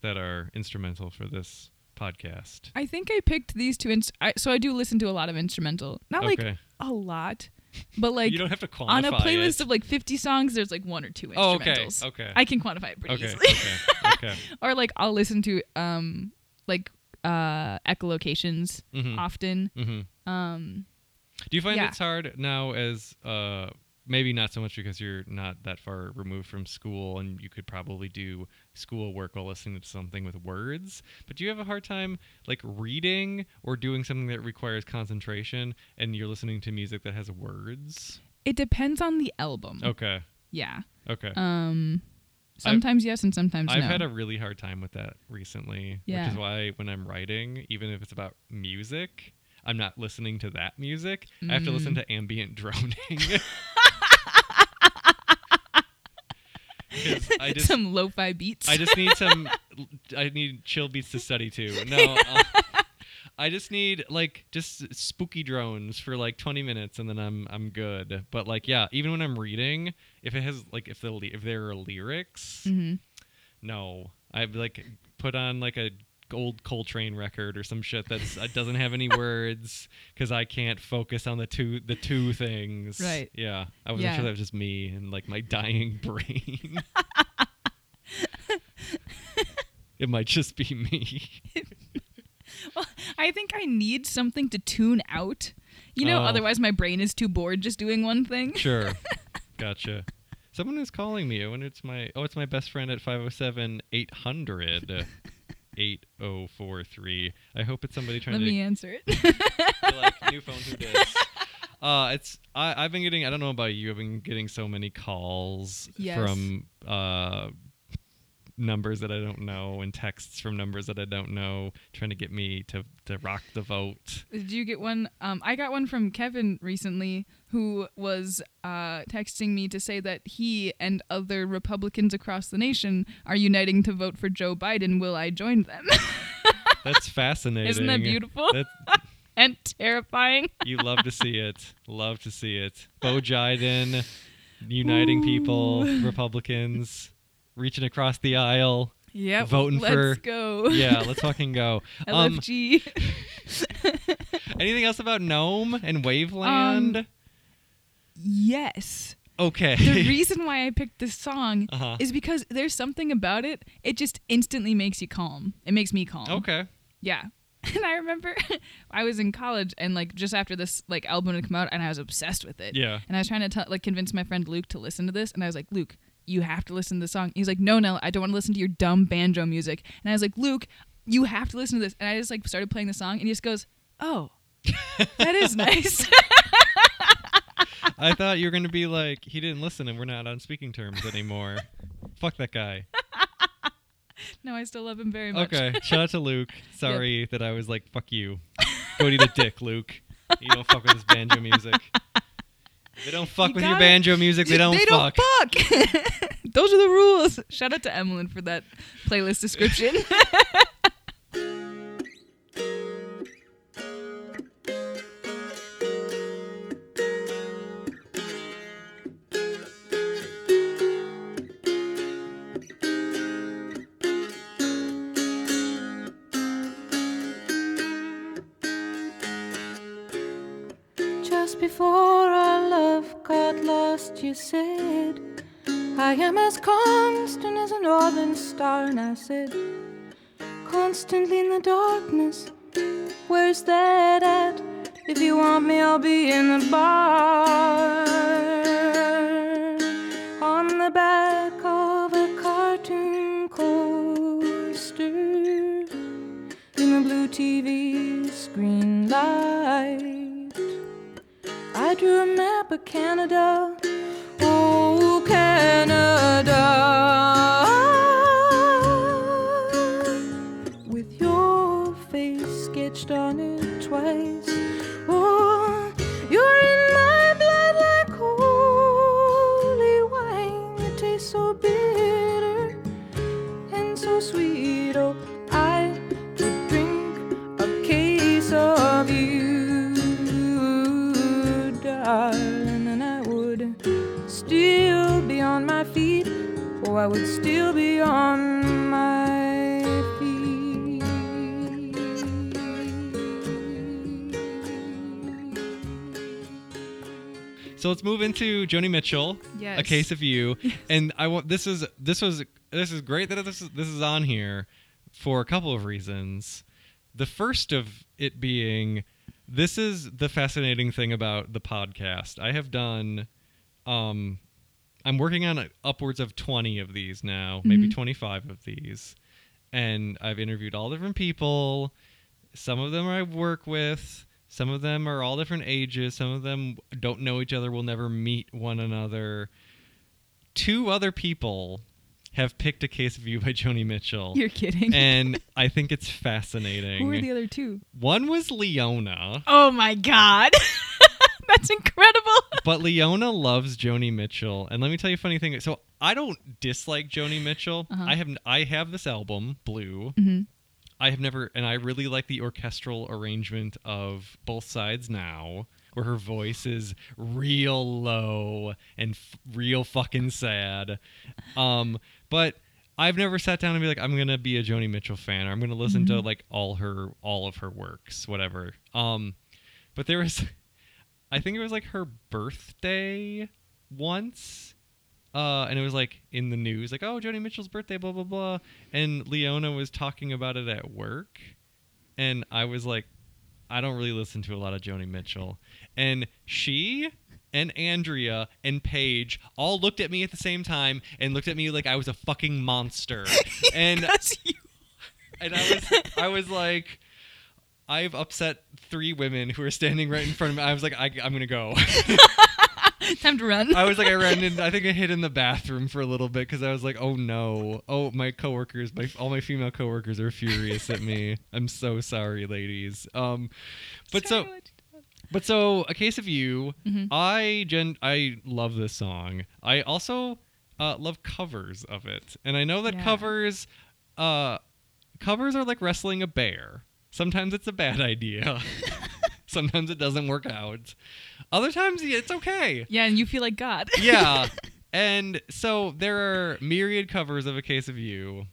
that are instrumental for this podcast? I think I picked these two. Inst- I, so I do listen to a lot of instrumental. Not like a lot, but like you don't have to quantify on a playlist it. of like 50 songs, there's like one or two Oh, okay. instrumentals. Okay. I can quantify it pretty okay. easily. okay. Okay. *laughs* or like I'll listen to um like uh echolocations Mhm. often. Mm-hmm. Um Do you find Yeah. it's hard now as uh maybe not so much because you're not that far removed from school and you could probably do school work while listening to something with words, but do you have a hard time like reading or doing something that requires concentration and you're listening to music that has words? it depends on the album. Okay. Yeah. Okay. Um sometimes yes and sometimes no. I've no. had a really hard time with that recently, Yeah. which is why when I'm writing, even if it's about music, I'm not listening to that music. I have to listen Mm. to ambient *laughs* droning. *laughs* 'Cause I *laughs* just Some lo-fi beats. I just need some *laughs* I need chill beats to study to. No. I'll- *laughs* I just need like just spooky drones for like 20 minutes and then I'm I'm good. But like yeah, even when I'm reading, if it has like if the if there are lyrics, Mhm. no, I've like put on like a old Coltrane record or some shit that's that doesn't have any *laughs* words because I can't focus on the two the two things. Right. Yeah, I wasn't Yeah. sure that was just me and like my dying *laughs* brain. *laughs* it might just be me. well, I think I need something to tune out. You know, Oh. otherwise my brain is too bored just doing one thing. Sure, gotcha. Someone is calling me. I wonder it's my oh, it's my best friend at 507 800 8043. I hope it's somebody trying Let to me answer it. *laughs* Like new phone who. *laughs* Uh, it's I, I've been getting I don't know about you I've been getting so many calls Yes. from uh numbers that I don't know and texts from numbers that I don't know trying to get me to to rock the vote. Did you get one? Um, I got one from Kevin recently, who was uh, texting me to say that he and other Republicans across the nation are uniting to vote for Joe Biden. Will I join them? *laughs* That's fascinating. Isn't that beautiful That, *laughs* and terrifying? *laughs* you love to see it. Love to see it. Bo Jiden uniting people, Republicans reaching across the aisle. Yep. Voting let's for- go. Yeah, let's fucking go. Um, LFG. anything else about Noam and Waveland? Um, yes. okay. The *laughs* reason why I picked this song Uh-huh. is because there's something about it. It just instantly makes you calm. It makes me calm. okay. Yeah. *laughs* And I remember *laughs* I was in college and like just after this like album had come out and I was obsessed with it. Yeah. And I was trying to tell like convince my friend Luke to listen to this and I was like, Luke, you have to listen to the song. He's like, no, no, I don't want to listen to your dumb banjo music. And I was like, Luke, you have to listen to this. And I just like started playing the song, and he just goes, oh, that is nice. I thought you were gonna be like, he didn't listen, and we're not on speaking terms anymore. Fuck that guy. no, I still love him very much. Okay, shout out to Luke. *laughs* Sorry that I was like, fuck you. Go eat a dick, Luke. You don't fuck with his banjo music. They don't fuck You with your gotta- banjo music. They don't they fuck. don't fuck. *laughs* Those are the rules. Shout out to Emmeline for that playlist description. *laughs* as constant as a northern star. And I said, Constantly in the darkness, where's that at? If you want me, I'll be in the bar. On the back of a cartoon coaster in the blue TV screen light. I drew a map of Canada. I would still be on my feet. So let's move into Joni Mitchell. Yes. A case of you. *laughs* And I want this is this was this is great that this is this is on here for a couple of reasons. The first of it being this is the fascinating thing about the podcast. I have done um I'm working on upwards of 20 of these now, maybe mm-hmm. 25 of these. And I've interviewed all different people. Some of them I work with, some of them are all different ages, some of them don't know each other, will never meet one another. Two other people have picked a case of you by Joni Mitchell. You're kidding. and *laughs* I think it's fascinating. Who are the other two? One was Leona, Oh my god. *laughs* *laughs* That's incredible. *laughs* but Leona loves Joni Mitchell. And let me tell you a funny thing. So I don't dislike Joni Mitchell. Uh-huh. I have I have this album, Blue. hmm I have never, and I really like the orchestral arrangement of both sides now, where her voice is real low and f- real fucking sad. Um, but I've never sat down and be like, I'm gonna be a Joni Mitchell fan, or I'm gonna listen to like all her, all of her works, whatever. Um, but there was, I think it was like her birthday once, uh, and it was like in the news, like, oh, Joni Mitchell's birthday, blah blah blah, and Leona was talking about it at work, and I was like, I don't really listen to a lot of Joni Mitchell, and she and Andrea and Paige all looked at me at the same time and looked at me like I was a fucking monster, *laughs* and and I was I was like. I've upset three women who are standing right in front of me. I was like, I, I'm gonna go. *laughs* Time to run. I was like, I ran in. I think I hid in the bathroom for a little bit because I was like, oh no, oh my coworkers, my all my female coworkers are furious at me. I'm so sorry, ladies. Um, but so, but so, a case of you. Mhm. I gen, I love this song. I also uh, love covers of it, and I know that Yeah. covers, uh, covers are like wrestling a bear. Sometimes it's a bad idea. *laughs* *laughs* Sometimes it doesn't work out. Other times it's okay Yeah, and you feel like God. *laughs* yeah. And so there are myriad covers of A Case of You.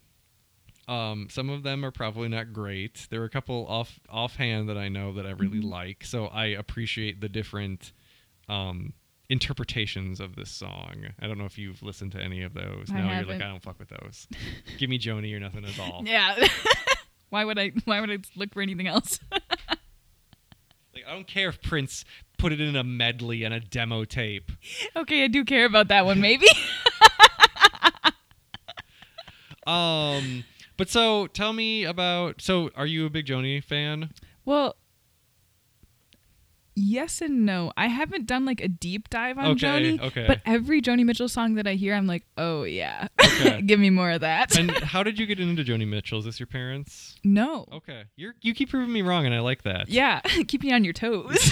Um, some of them are probably not great. There are a couple off offhand that I know that I really Mm-hmm. like. So I appreciate the different um, interpretations of this song. I don't know if you've listened to any of those. I no, you're like I don't fuck with those. Give me Joni or nothing at all. Yeah. Why would I? *laughs* Why would I look for anything else? *laughs* like I don't care if Prince put it in a medley and a demo tape. Okay, I do care about that one. Maybe. *laughs* um. But so, tell me about. So, are you a big Joni fan? Well, yes and no. I haven't done like a deep dive on Okay, Joni, okay. but every Joni Mitchell song that I hear, I'm like, oh yeah, Okay. *laughs* give me more of that. And *laughs* how did you get into Joni Mitchell? Is this your parents? no. Okay, you're you keep proving me wrong, and I like that. Yeah, *laughs* keep me on your toes.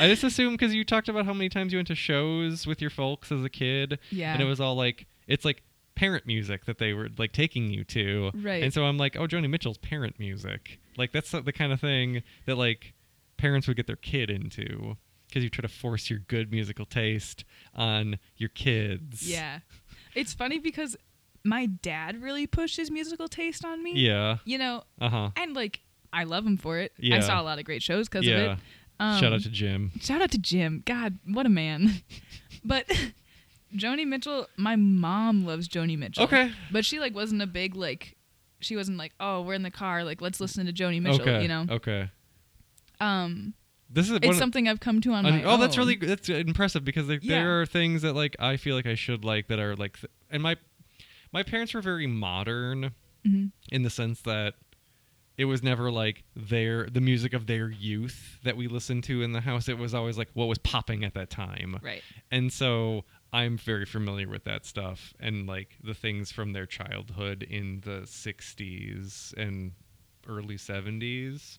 I just assume because you talked about how many times you went to shows with your folks as a kid, yeah. and it was all like it's like parent music that they were like taking you to, Right. And so I'm like, oh, Joni Mitchell's parent music. Like that's the kind of thing that like parents would get their kid into because you try to force your good musical taste on your kids. yeah. It's funny because my dad really pushed his musical taste on me. Yeah. You know, Uh huh. and like I love him for it. Yeah. I saw a lot of great shows because Yeah. of it. Um, Shout out to Jim. Shout out to Jim. God, what a man. *laughs* but *laughs* Joni Mitchell, my mom loves Joni Mitchell. Okay. But she like wasn't a big like she wasn't like, "Oh, we're in the car, like let's listen to Joni Mitchell," okay. you know. Okay. Um This is it's something I've come to on Un- my oh, that's really that's impressive because like, Yeah. there are things that like I feel like I should like that are like, th- and my my parents were very modern Mhm. in the sense that it was never like their the music of their youth that we listened to in the house. It was always like what was popping at that time, Right. and so I'm very familiar with that stuff and like the things from their childhood in the '60s and early '70s.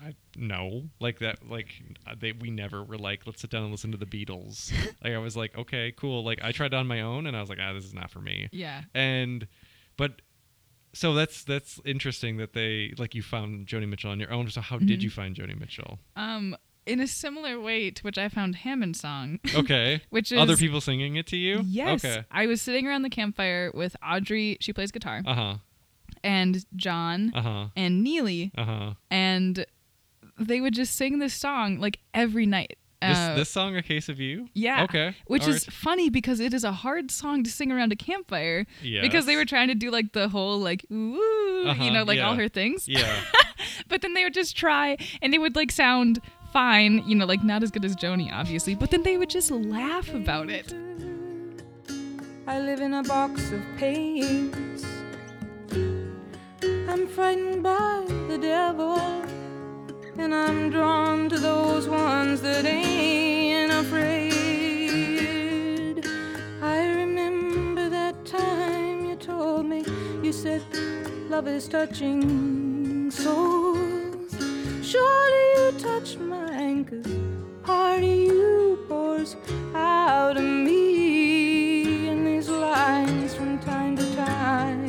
I no like that like uh, they we never were like let's sit down and listen to the Beatles. *laughs* like I was like okay cool like I tried on my own and I was like ah this is not for me. Yeah. And but so that's that's interesting that they like you found Joni Mitchell on your own. So how did Mhm. you find Joni Mitchell? Um in a similar way to which I found Hammond song, *laughs* Okay. which is Other people singing it to you? Yes. Okay. I was sitting around the campfire with Audrey, she plays guitar, Uh huh. and John Uh huh. and Neely, Uh huh. and they would just sing this song like every night. This Uh, this song, a case of you. yeah. Okay. Which All is right. funny because it is a hard song to sing around a campfire Yeah. because they were trying to do like the whole like ooh, Uh-huh, you know, like all her things. Yeah. *laughs* But then they would just try and they would like sound fine, you know, like not as good as Joni obviously, but then they would just laugh about it. I live in a box of pains. I'm frightened by the devil, and I'm drawn to those ones that ain't afraid. I remember that time you told me, you said, love is touching souls. Surely you touched mine, 'cause part of you pours out of me in these lines from time to time.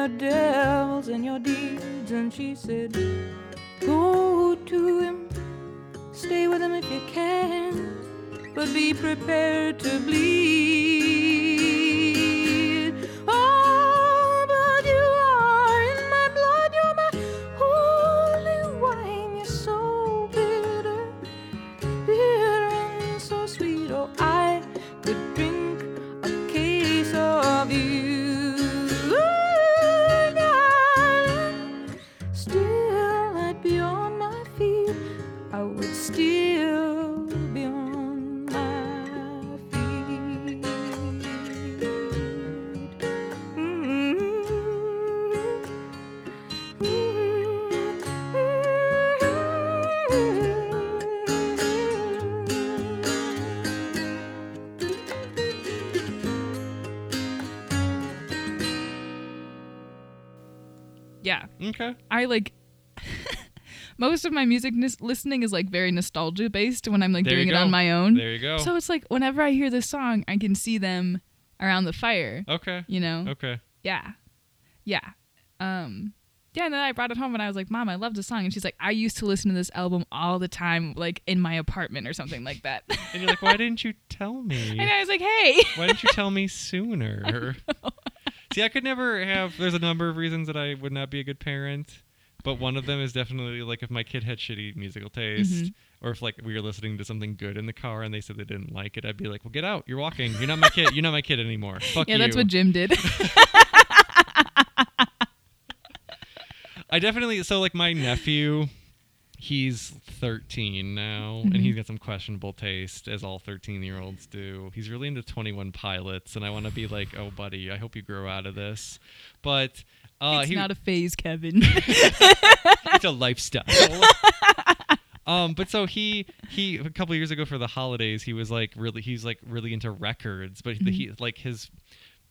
Your devils and your deeds, and she said, Go to him, stay with him if you can, but be prepared to bleed. Okay. I like *laughs* most of my music nis- listening is like very nostalgia based when I'm like There doing it on my own. There you go. So it's like whenever I hear this song, I can see them around the fire. okay. You know? Okay. Yeah. Yeah. Um yeah, and then I brought it home and I was like, Mom, I love this song. And she's like, I used to listen to this album all the time, like in my apartment or something like that. And you're like, why didn't you tell me? *laughs* and I was like, hey. Why didn't you tell me *laughs* sooner? See, I could never have. There's a number of reasons that I would not be a good parent, but one of them is definitely like if my kid had shitty musical taste, Mhm. or if like we were listening to something good in the car and they said they didn't like it, I'd be like, "Well, get out! You're walking. You're not my kid. You're not my kid anymore. *laughs* Fuck yeah, you." that's what Jim did. *laughs* I definitely. So like my nephew. He's 13 now, and Mhm. he's got some questionable taste, as all 13 year olds do. He's really into 21 Pilots, and I want to be like, "Oh, buddy, I hope you grow out of this." But uh, it's he, not a phase, Kevin. *laughs* it's a lifestyle. *laughs* um, but so he he a couple years ago for the holidays, he was like really he's like really into records, but Mm-hmm. he like his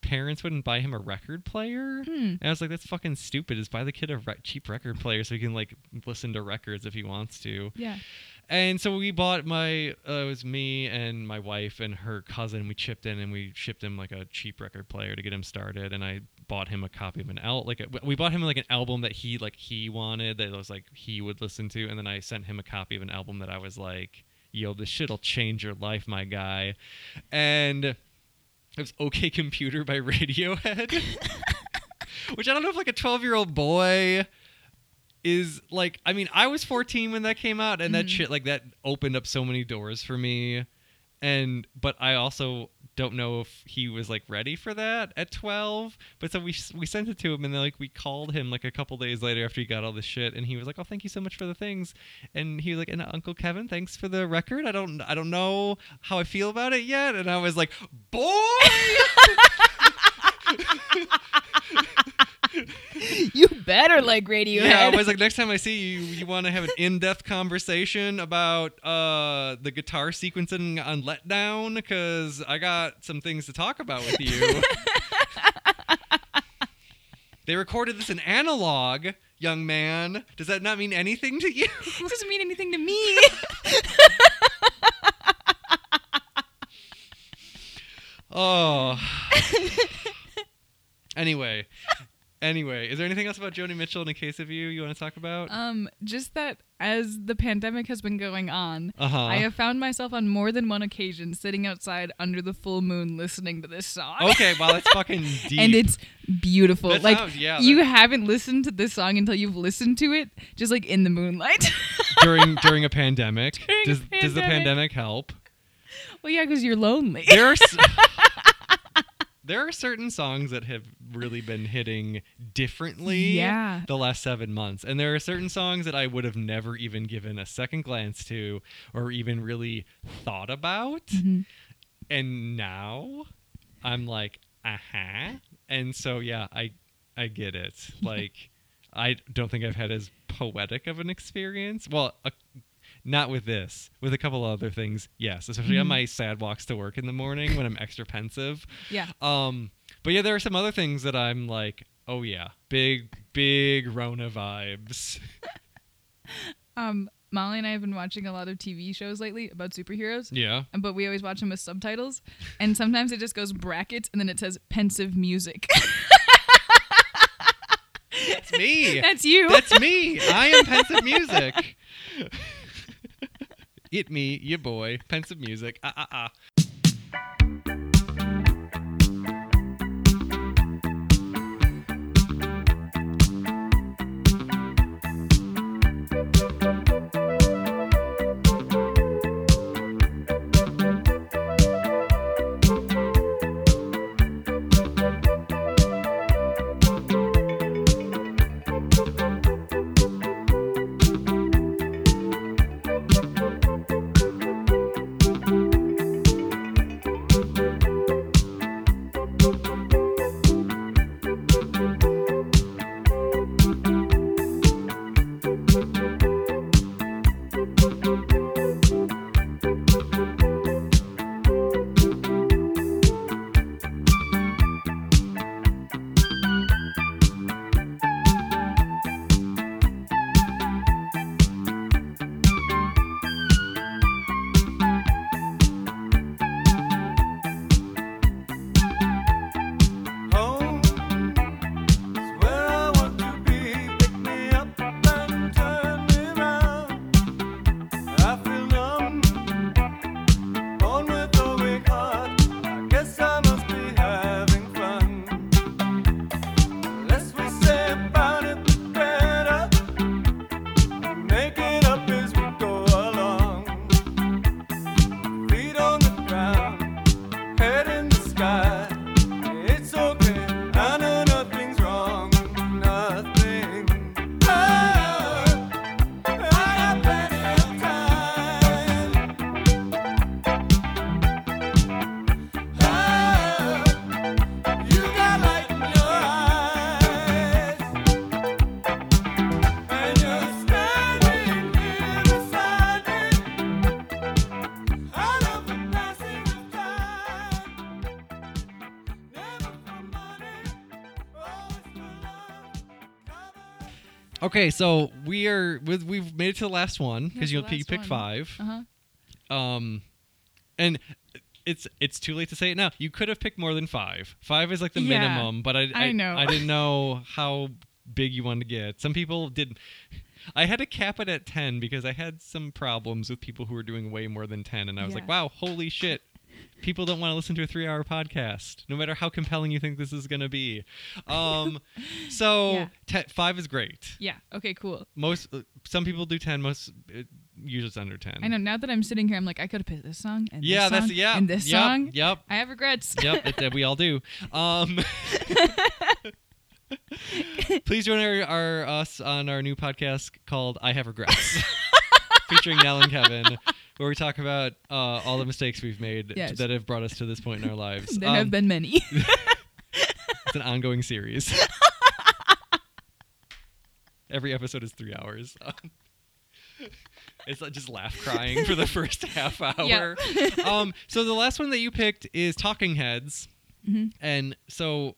parents wouldn't buy him a record player. Hmm. And I was like, that's fucking stupid. Just buy the kid a re- cheap record player so he can like listen to records if he wants to. yeah. And so we bought my uh, it was me and my wife and her cousin. We chipped in and we shipped him like a cheap record player to get him started. And I bought him a copy of an al like a, we bought him like an album that he like he wanted that was like he would listen to. And then I sent him a copy of an album that I was like, yo, this shit'll change your life, my guy. And OK Computer by Radiohead. *laughs* Which I don't know if like a 12 year old boy is like I mean I was 14 when that came out and that Mhm. shit like that opened up so many doors for me and but I also don't know if he was like ready for that at 12 but so we we sent it to him and then like we called him like a couple days later after he got all this shit and he was like oh thank you so much for the things and he was like and uh, uncle Kevin thanks for the record I don't I don't know how I feel about it yet and I was like boy! *laughs* You better like Radiohead. Yeah, I was like, next time I see you, you want to have an in-depth conversation about uh, the guitar sequencing on Letdown, because I got some things to talk about with you. *laughs* they recorded this in analog, young man. Does that not mean anything to you? *laughs* It doesn't mean anything to me. *laughs* oh. anyway, anyway, is there anything else about Joni Mitchell in a case of you you want to talk about? um, just that as the pandemic has been going on, Uh huh. I have found myself on more than one occasion sitting outside under the full moon listening to this song. Okay, wow, that's *laughs* fucking deep. And it's beautiful. That like sounds- yeah, you haven't listened to this song until you've listened to it, just like in the moonlight. *laughs* during during a pandemic. During a does does the pandemic. pandemic help? well, yeah, because you're lonely. There are s- *laughs* there are certain songs that have really been hitting differently Yeah. the last seven months, and there are certain songs that I would have never even given a second glance to or even really thought about, Mhm. and now I'm like, uh huh, and so yeah, I I get it. *laughs* Like, I don't think I've had as poetic of an experience. Well, a, not with this. With a couple other things, yes. Especially on Mhm. my sad walks to work in the morning when I'm extra pensive. Yeah. Um, but yeah, there are some other things that I'm like, oh yeah, big, big Rona vibes. *laughs* Um, Molly and I have been watching a lot of TV shows lately about superheroes. Yeah. But we always watch them with subtitles, and sometimes it just goes brackets and then it says pensive music. That's me. *laughs* That's you. That's me. I am pensive music. *laughs* it me, your boy, pensive music. Ah ah ah. Okay, so we are with we've made it to the last one because you the pick, pick one. five. Uh-huh. Um, and it's it's too late to say it now. You could have picked more than five. Five is like the Yeah, minimum, but I, I know. I didn't know how big you wanted to get. Some people did. I had to cap it at ten because I had some problems with people who were doing way more than ten, and I was like, "Wow, holy shit!" People don't want to listen to a three-hour podcast, no matter how compelling you think this is going to be. Um, *laughs* so Yeah. te- five is great. Yeah. Okay, cool. Most uh, some people do ten. Most uh, usually it's under ten. I know now that I'm sitting here I'm like I could have picked this song and Yeah, this that's song yeah. and this yep, song. Yep. I have regrets. yep, it, we all do. *laughs* Um, *laughs* please join our, our us on our new podcast called "I Have Regrets," featuring Nell and Kevin, where we talk about uh, all the mistakes we've made Yes. that have brought us to this point in our lives. *laughs* there Um, have been many. *laughs* It's an ongoing series. *laughs* Every episode is three hours. Um, it's like just laugh crying for the first half hour. um, so the last one that you picked is Talking Heads, Mhm. and so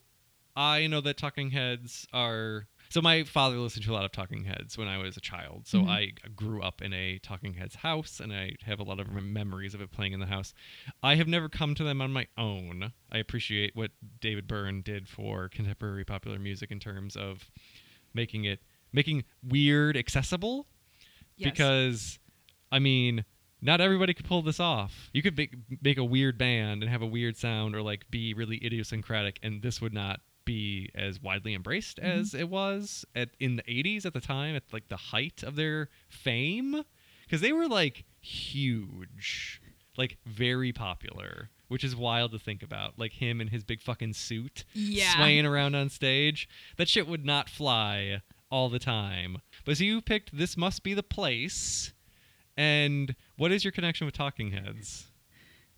I know that Talking Heads are. So my father listened to a lot of Talking Heads when I was a child. So Mhm. I grew up in a Talking Heads house, and I have a lot of memories of it playing in the house. I have never come to them on my own. I appreciate what David Byrne did for contemporary popular music in terms of making it making weird accessible Yes. because I mean, not everybody could pull this off. You could make, make a weird band and have a weird sound or like be really idiosyncratic and this would not be as widely embraced Mm-hmm. as it was at in the 80s at the time at like the height of their fame cuz they were like huge. Like very popular, which is wild to think about. Like him in his big fucking suit yeah. swaying around on stage. That shit would not fly all the time. But so you picked This Must Be the Place. And what is your connection with Talking Heads?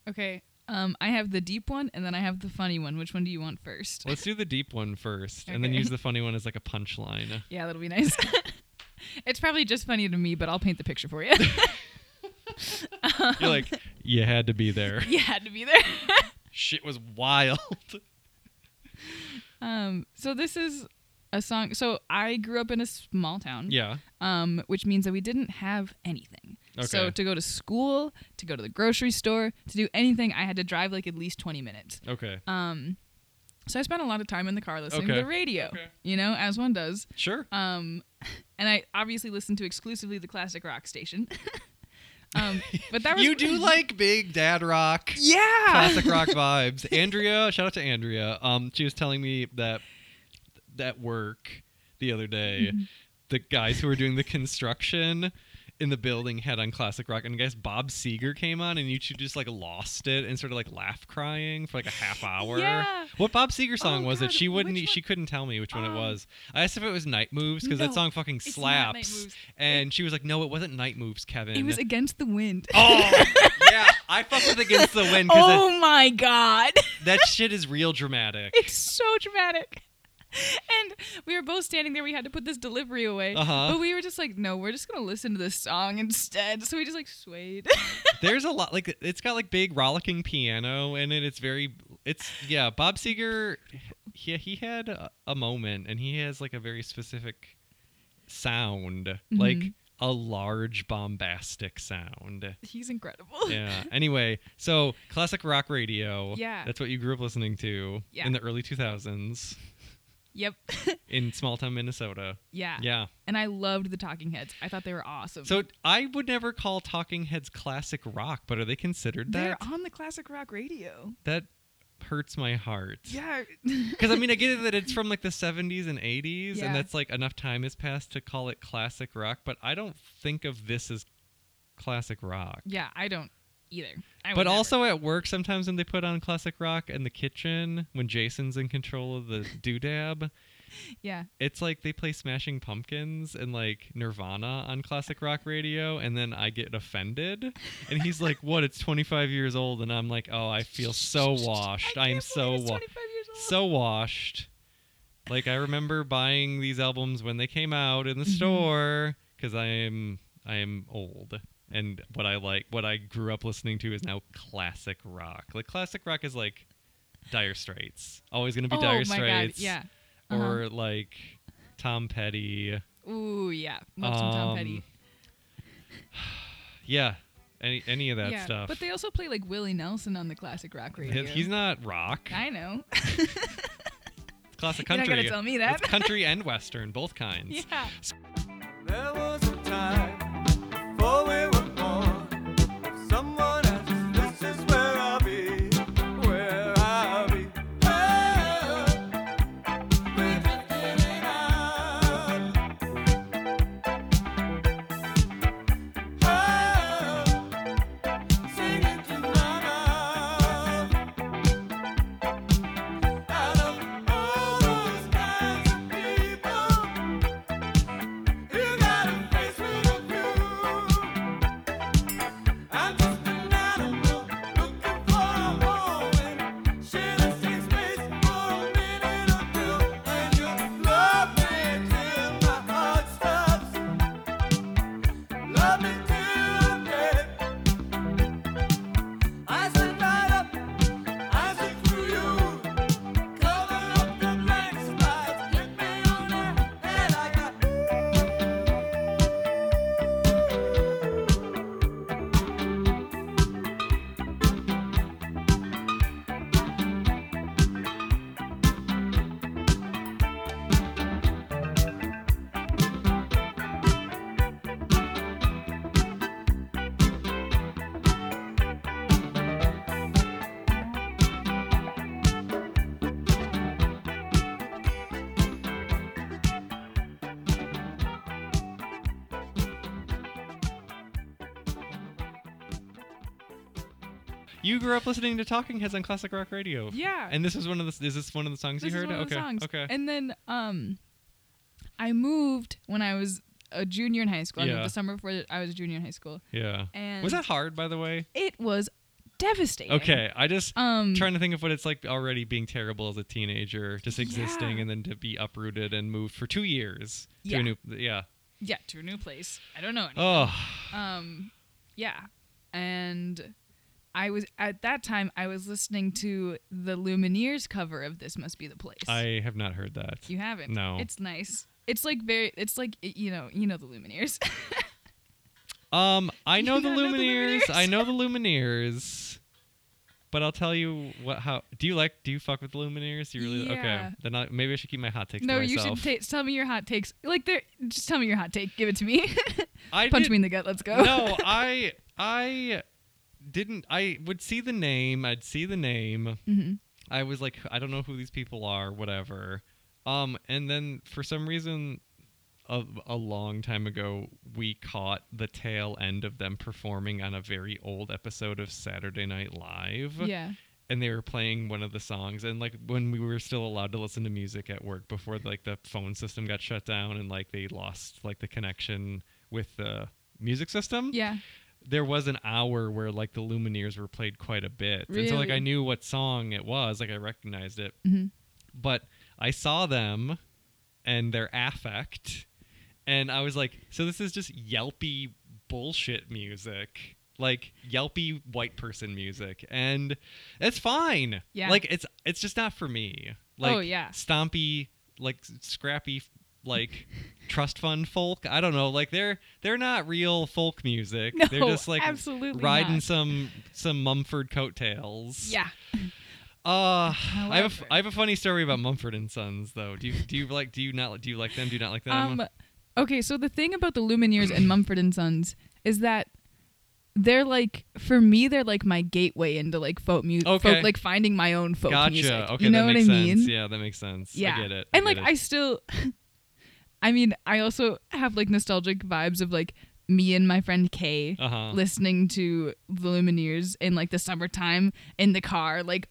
Okay. Um, I have the deep one and then I have the funny one. Which one do you want first? Let's do the deep one first, and then use the funny one as like a punchline. *laughs* Yeah, that'll be nice. *laughs* it's probably just funny to me, but I'll paint the picture for you. *laughs* You're like, you had to be there. you had to be there. Shit was wild. um, so this is a song. So I grew up in a small town. yeah. Um, which means that we didn't have anything. So to go to school, to go to the grocery store, to do anything, I had to drive like at least twenty minutes. Okay. Um, so I spent a lot of time in the car listening to the radio. Okay. You know, as one does. Sure. Um, and I obviously listened to exclusively the classic rock station. *laughs* um, but that was You do *laughs* like big dad rock. yeah classic rock *laughs* vibes. Andrea, shout out to Andrea. Um, she was telling me that that work the other day, Mm-hmm. the guys who were doing the construction in the building had on classic rock, and I guess Bob Seger came on, and you two just like lost it and sort of like laugh crying for like a half hour. Yeah. What Bob Seger song Oh, was it? She wouldn't. which She one? couldn't tell me which one it Um, was. I asked if it was Night Moves because that song fucking it's not Night slaps, and she was like, "No, it wasn't Night Moves, Kevin." it was against the wind. Oh *laughs* yeah, I fucked with Against the Wind oh my god that shit is real dramatic. *laughs* it's so dramatic *laughs* and we were both standing there we had to put this delivery away Uh-huh. but we were just like no we're just gonna listen to this song instead so we just like swayed *laughs* There's a lot like it's got like big rollicking piano in it. It's very it's yeah, Bob Seger he he had a, a moment and he has like a very specific sound, like Mhm. a large bombastic sound. he's incredible Yeah. anyway, so classic rock radio. Yeah. That's what you grew up listening to Yeah. in the early 2000s yep *laughs* in small town Minnesota. yeah Yeah. and i loved the talking heads i thought they were awesome So I would never call Talking Heads classic rock, but are they considered that? they're on the classic rock radio That hurts my heart. yeah *laughs* Because I mean, I get it that it's from like the 70s and 80s, Yeah. and that's like enough time has passed to call it classic rock, but I don't think of this as classic rock. yeah i don't either I But never. also at work, sometimes when they put on classic rock in the kitchen, when Jason's in control of the *laughs* doodab, yeah it's like they play Smashing Pumpkins and like Nirvana on classic rock radio, and then I get offended. And he's like, What? It's 25 years old. And I'm like, Oh, I feel so *laughs* washed. I I am so believe he's wa- 25 years old. so washed. Like I remember buying these albums when they came out in the mm-hmm. store because I am I am old and what I like what I grew up listening to is now classic rock. Like classic rock is like Dire Straits, always gonna be oh Dire my Straits, god yeah Uh-huh. or like Tom Petty Ooh, yeah. Love some Tom Petty. Um, *sighs* Yeah, any any of that yeah, stuff. but they also play like Willie Nelson on the classic rock radio. He's not rock. I know. *laughs* It's classic You're not country. gonna tell me that. It's country *laughs* and western, both kinds. yeah. There was a time grew up listening to Talking Heads on classic rock radio. Yeah. And this was one of the. Is this one of the songs this you is heard? one of the okay. songs. Okay. And then um, I moved when I was a junior in high school. I moved Yeah. the summer before I was a junior in high school, yeah. and Was that hard, by the way? it was devastating. Okay. I just Um. trying to think of what it's like already being terrible as a teenager, just existing, Yeah. and then to be uprooted and moved for two years to Yeah. a new. Yeah. yeah, to a new place. I don't know. Oh. Um, yeah, and I was at that time I was listening to the Lumineers cover of "This Must Be the Place." I have not heard that. you haven't? No. It's nice. It's like very. It's like you know. You know the Lumineers. *laughs* Um, I know the don't know the Lumineers. I know the Lumineers. But I'll tell you what. How do you like? Do you fuck with the Lumineers? You really okay? Yeah. Then I, maybe I should keep my hot takes no, you should ta- tell me your hot takes. Like there, just tell me your hot take. Give it to me. I *laughs* Punch did- me in the gut. Let's go. no, *laughs* I I didn't. I would see the name. I'd see the name. hmm I was like, I don't know who these people are. Whatever. Um, and then for some reason, a, a long time ago, we caught the tail end of them performing on a very old episode of Saturday Night Live. Yeah. and they were playing one of the songs and like when we were still allowed to listen to music at work before like the phone system got shut down and like they lost like the connection with the music system Yeah. There was an hour where like the lumineers were played quite a bit and so like i knew what song it was like i recognized it Mhm. but i saw them and their affect and i was like so this is just yelpy bullshit music like yelpy white person music and it's fine Yeah. like it's it's just not for me like Oh, yeah. stompy like scrappy like trust fund folk i don't know like they're they're not real folk music *laughs* No, they're just like absolutely riding not. some some mumford coattails Yeah. uh I have, a, I have a funny story about Mumford and Sons though. Do you do you like do you not do you like them? Do you not like them? Um, okay, so the thing about the Lumineers and Mumford and Sons is that they're like for me they're like my gateway into like folk music, Okay. folk, like finding my own folk music. gotcha. music. Okay, you know that what makes I mean? sense. Yeah, that makes sense. Yeah. I get it. and I like get I still *laughs* I mean, I also have like nostalgic vibes of like me and my friend Kay uh-huh. listening to the Lumineers in like the summertime in the car, like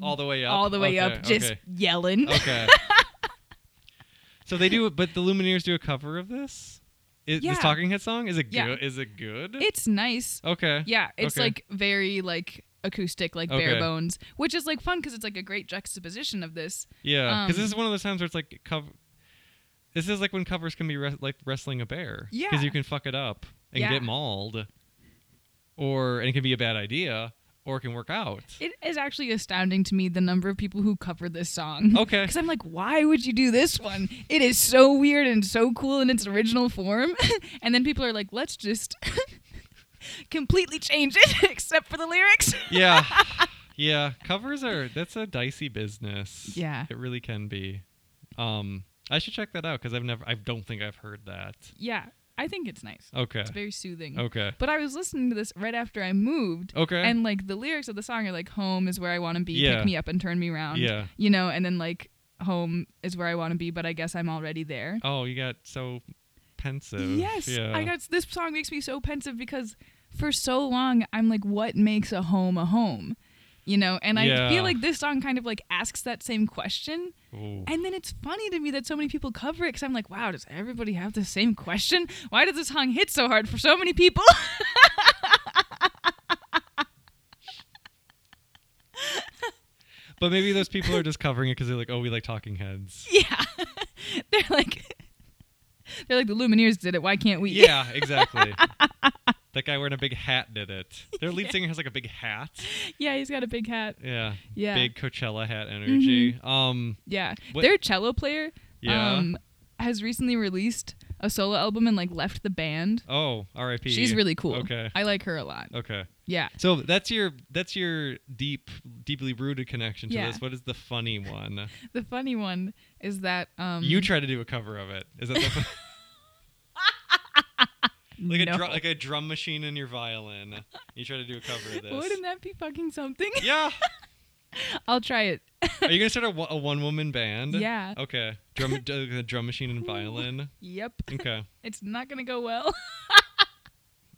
all the way up. all the way Okay, up, just okay. yelling. Okay. *laughs* so they do, but the Lumineers do a cover of this. Is, Yeah. This Talking Head song is it Yeah. good? Is it good? It's nice. okay. Yeah, it's Okay. like very like acoustic, like bare bones, which is like fun because it's like a great juxtaposition of this. Yeah, because Um, this is one of those times where it's like cover. This is like when covers can be res- like wrestling a bear. Yeah. Because you can fuck it up and Yeah. get mauled, or and it can be a bad idea, or it can work out. It is actually astounding to me the number of people who cover this song. Okay. *laughs* Because I'm like, why would you do this one? It is so weird and so cool in its original form. *laughs* and then people are like, let's just *laughs* completely change it, except for the lyrics. yeah. Yeah, covers are that's a dicey business. Yeah. It really can be. Um I should check that out cuz I've never I don't think I've heard that. yeah, I think it's nice. Okay. It's very soothing. Okay. But I was listening to this right after I moved. Okay. And like the lyrics of the song are like, home is where I want to be, Yeah. pick me up and turn me around. Yeah. You know, and then like, home is where I want to be, but I guess I'm already there. Oh, you got so pensive. Yes, Yeah. I got this song makes me so pensive because for so long I'm like, what makes a home a home? You know, and I feel like this song kind of like asks that same question. Ooh. And then it's funny to me that so many people cover it because I'm like, wow, does everybody have the same question? Why does this song hit so hard for so many people? *laughs* But maybe those people are just covering it cuz they're like, "Oh, we like talking heads." yeah, *laughs* they're like, *laughs* they're like the Lumineers did it. Why can't we? Yeah, exactly. That guy wearing a big hat did it. Their lead *laughs* singer has like a big hat. yeah, he's got a big hat. Yeah. Yeah. Big Coachella hat energy. Um Yeah, What- their cello player Yeah. um, has recently released a solo album and like left the band. oh, R.I.P. She's really cool. Okay. I like her a lot. Okay. Yeah. So that's your that's your deep deeply rooted connection to Yeah. this. What is the funny one? *laughs* The funny one is that um you try to do a cover of it. Is that the *laughs* like a no. drum like a drum machine in your violin? You try to do a cover of this. Wouldn't that be fucking something? *laughs* yeah. *laughs* I'll try it. Are you gonna *laughs* start a, one- a one woman band? Yeah. Okay. Drum d- a drum machine and violin. Yep. Okay. It's not gonna go well.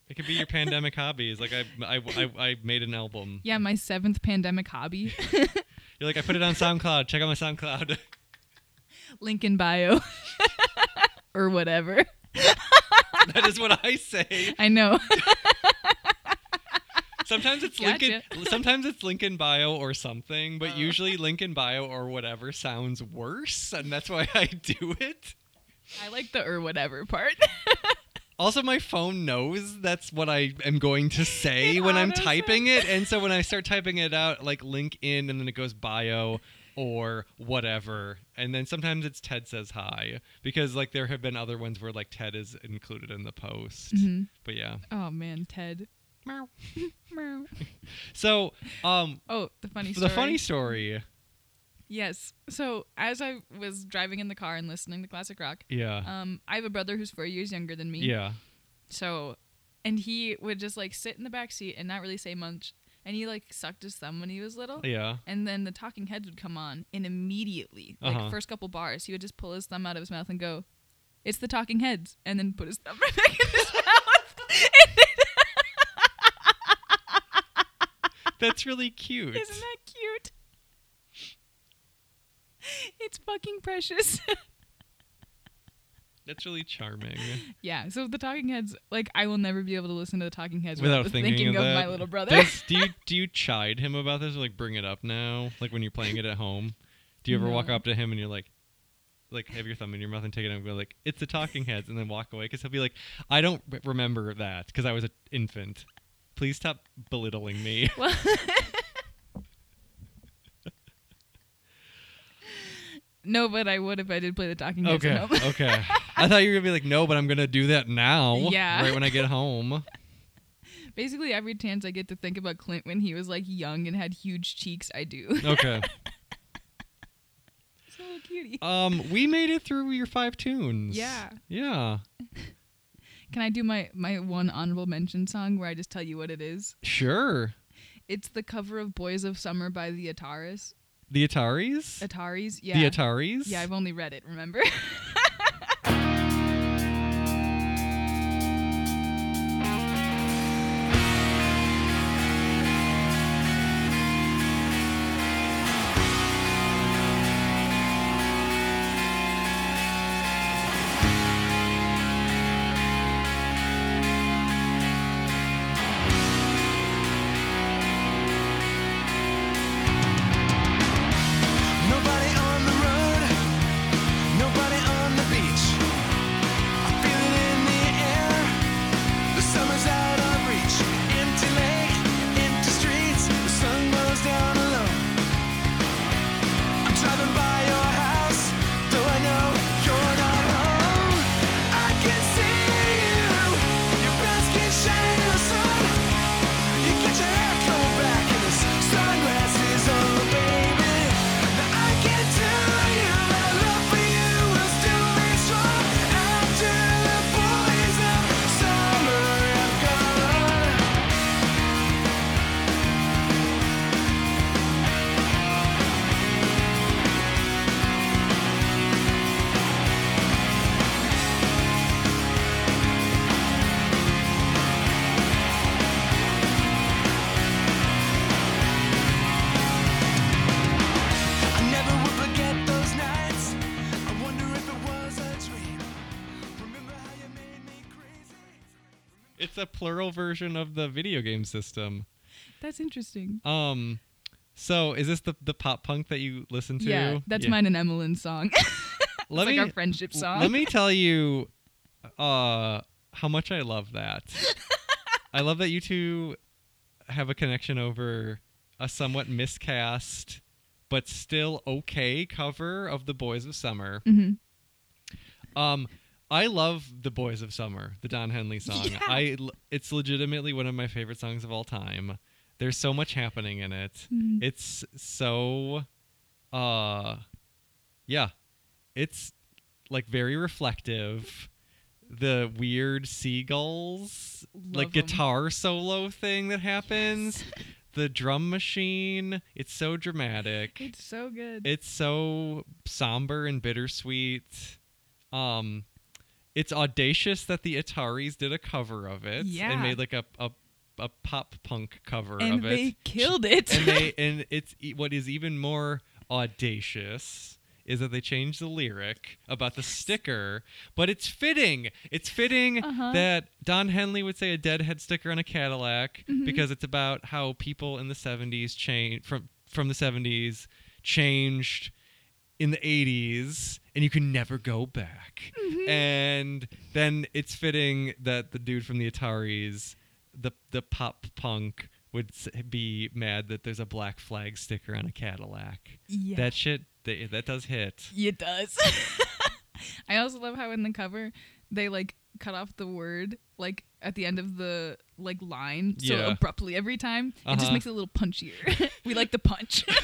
It could be your pandemic hobbies. Like I, I, I, I made an album. yeah, my seventh pandemic hobby. You're like I put it on SoundCloud. Check out my SoundCloud. Link in bio. or whatever. That is what I say. I know. Sometimes it's Gotcha. Lincoln. Sometimes it's Lincoln Bio or something, but uh. usually Lincoln Bio or whatever sounds worse, and that's why I do it. I like the or whatever part. *laughs* Also, my phone knows that's what I am going to say It when I'm typing it, and so when I start typing it out, like link in, and then it goes bio or whatever, and then sometimes it's Ted says hi because like there have been other ones where like Ted is included in the post, Mhm. but yeah. Oh man, Ted. *laughs* *laughs* So, um, Oh, the funny story. the funny story, Yes. So as I was driving in the car and listening to classic rock, yeah, um, I have a brother who's four years younger than me. yeah, So, and he would just like sit in the back seat and not really say much. And he like sucked his thumb when he was little. yeah. And then the Talking Heads would come on, and immediately, like Uh-huh. first couple bars, he would just pull his thumb out of his mouth and go, "It's the Talking Heads," and then put his thumb *laughs* right back in his mouth. *laughs* That's really cute. Isn't that cute? It's fucking precious. *laughs* That's really charming. yeah. So the Talking Heads, like, I will never be able to listen to the Talking Heads Without without, thinking thinking, of of, my little brother. Does, do you *laughs* do you chide him about this or like bring it up now? Like when you're playing it at home? Do you ever walk up to him and you're like like have your thumb in your mouth and take it and go like it's the talking heads and then walk away because he'll be like I don't remember that because I was an infant. Please stop belittling me. *laughs* well, *laughs* no, but I would if I did play the Talking Heads okay, at home. okay. I thought you were gonna be like no, but I'm gonna do that now. Yeah. right when I get *laughs* home. Basically, every chance I get to think about Clint when he was like young and had huge cheeks, I do. Okay. *laughs* so cutie. Um, we made it through your five tunes. Yeah. Yeah. *laughs* Can I do my my one honorable mention song where I just tell you what it is? Sure. It's the cover of "Boys of Summer" by the Ataris. The Ataris. Ataris, yeah. The Ataris. Yeah, I've only read it. Remember? Plural version of the video game system. That's interesting. Um, so is this the the pop punk that you listen to? Yeah, that's mine and Emmeline's song. *laughs* Let it's me like our friendship song. let me *laughs* tell you, uh, how much I love that. *laughs* I love that you two have a connection over a somewhat miscast but still okay cover of the Boys of Summer. hmm Um, I love the Boys of Summer, the Don Henley *laughs* song. Yeah. I it's legitimately one of my favorite songs of all time. There's so much happening in it. Mhm. It's so uh yeah. It's like very reflective. The weird seagulls like Love 'em. guitar solo thing that happens. *laughs* The drum machine, it's so dramatic It's so good. it's so somber and bittersweet. Um, it's audacious that the Ataris did a cover of it Yeah. and made like a a, a pop punk cover and of it. they killed it. and they *laughs* and it's what is even more audacious is that they changed the lyric about the sticker, but it's fitting. It's fitting Uh-huh. that Don Henley would say a deadhead sticker on a Cadillac Mhm. because it's about how people in the 70s changed from from the 70s changed in the 80s and you can never go back. Mm-hmm. And then it's fitting that the dude from the Ataris, the the pop punk would be mad that there's a black flag sticker on a Cadillac. yeah. That shit that, that does hit. It does. *laughs* I also love how in the cover they like cut off the word like at the end of the like line so Yeah. abruptly every time. It just Uh-huh. makes it a little punchier. *laughs* we like the punch. *laughs*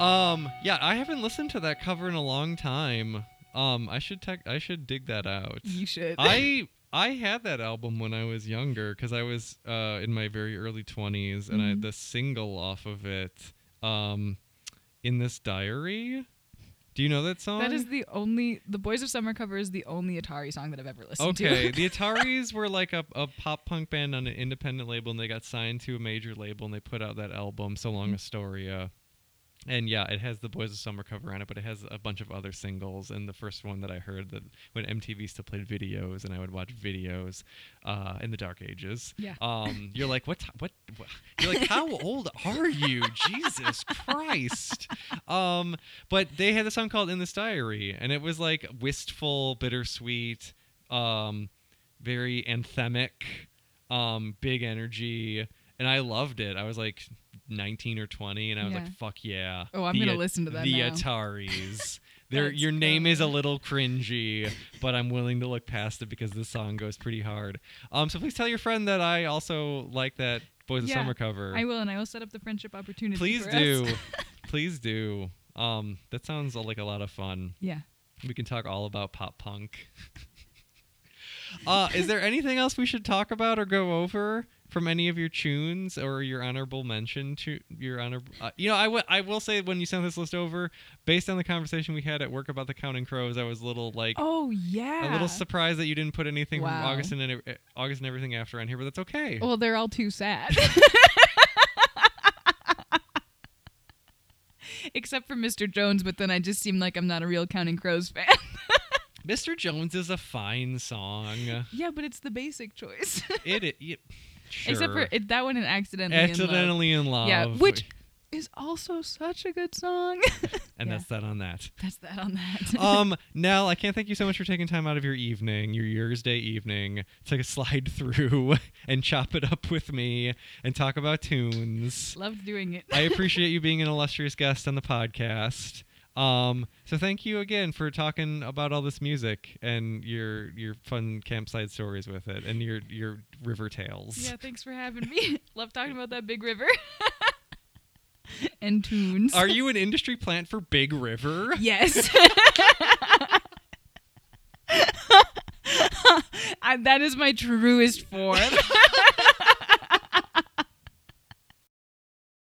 Um, yeah, I haven't listened to that cover in a long time. Um, I should tech I should dig that out. you should. I *laughs* I had that album when I was younger because I was uh, in my very early twenties, and I Mhm. the single off of it, um, in this diary. Do you know that song? that is the only the Boys of Summer cover is the only Atari song that I've ever listened to. okay. the *laughs* Ataris were like a, a pop punk band on an independent label, and they got signed to a major label, and they put out that album, "So Mm-hmm. Long Astoria." And yeah, it has the Boys of Summer cover on it, but it has a bunch of other singles. And the first one that I heard that when MTV still played videos, and I would watch videos uh, in the dark ages. Yeah. Um, *laughs* you're like, what? What? what? You're like, how *laughs* old are you? Jesus Christ. Um, but they had a song called "In This Diary," and it was like wistful, bittersweet, um, very anthemic, um, big energy, and I loved it. I was like 19 or 20, and I was Yeah. like, "Fuck yeah!" Oh, I'm The gonna listen to that The now. Ataris. *laughs* Their, That's your name is a little cringy, but I'm willing to look past it because this song goes pretty hard. Um, so please tell your friend that I also like that Boys of Summer cover. I will, and I will set up the friendship opportunity. Please do. *laughs* *laughs* Please do. Um, that sounds like a lot of fun. yeah. We can talk all about pop punk. Uh, is there anything else we should talk about or go over from any of your tunes or your honorable mention to your honor? Uh, you know, I wi- I will say when you sent this list over, based on the conversation we had at work about the Counting Crows, I was a little like Oh yeah. a little surprised that you didn't put anything from August and eh, August and everything after on here, but that's okay. Well, they're all too sad. *laughs* Except for Mr. Jones, but then I just seem like I'm not a real Counting Crows fan. Mr. Jones is a fine song. yeah, but it's the basic choice. It, it, it sure. Except for it, that one and accidentally. in Love. accidentally in love. Yeah, which is also such a good song. *laughs* and yeah. that's that on that. That's that on that. *laughs* um, *laughs* Nell, I can't thank you so much for taking time out of your evening, your Year's Day evening, to slide through and chop it up with me and talk about tunes. Loved doing it. I appreciate you being an illustrious guest on the podcast. Um, so thank you again for talking about all this music and your your fun campsite stories with it and your your river tales. yeah, thanks for having me. *laughs* Love talking about that big river. *laughs* and tunes. Are you an industry plant for Big River? Yes. *laughs* I, that is my truest form.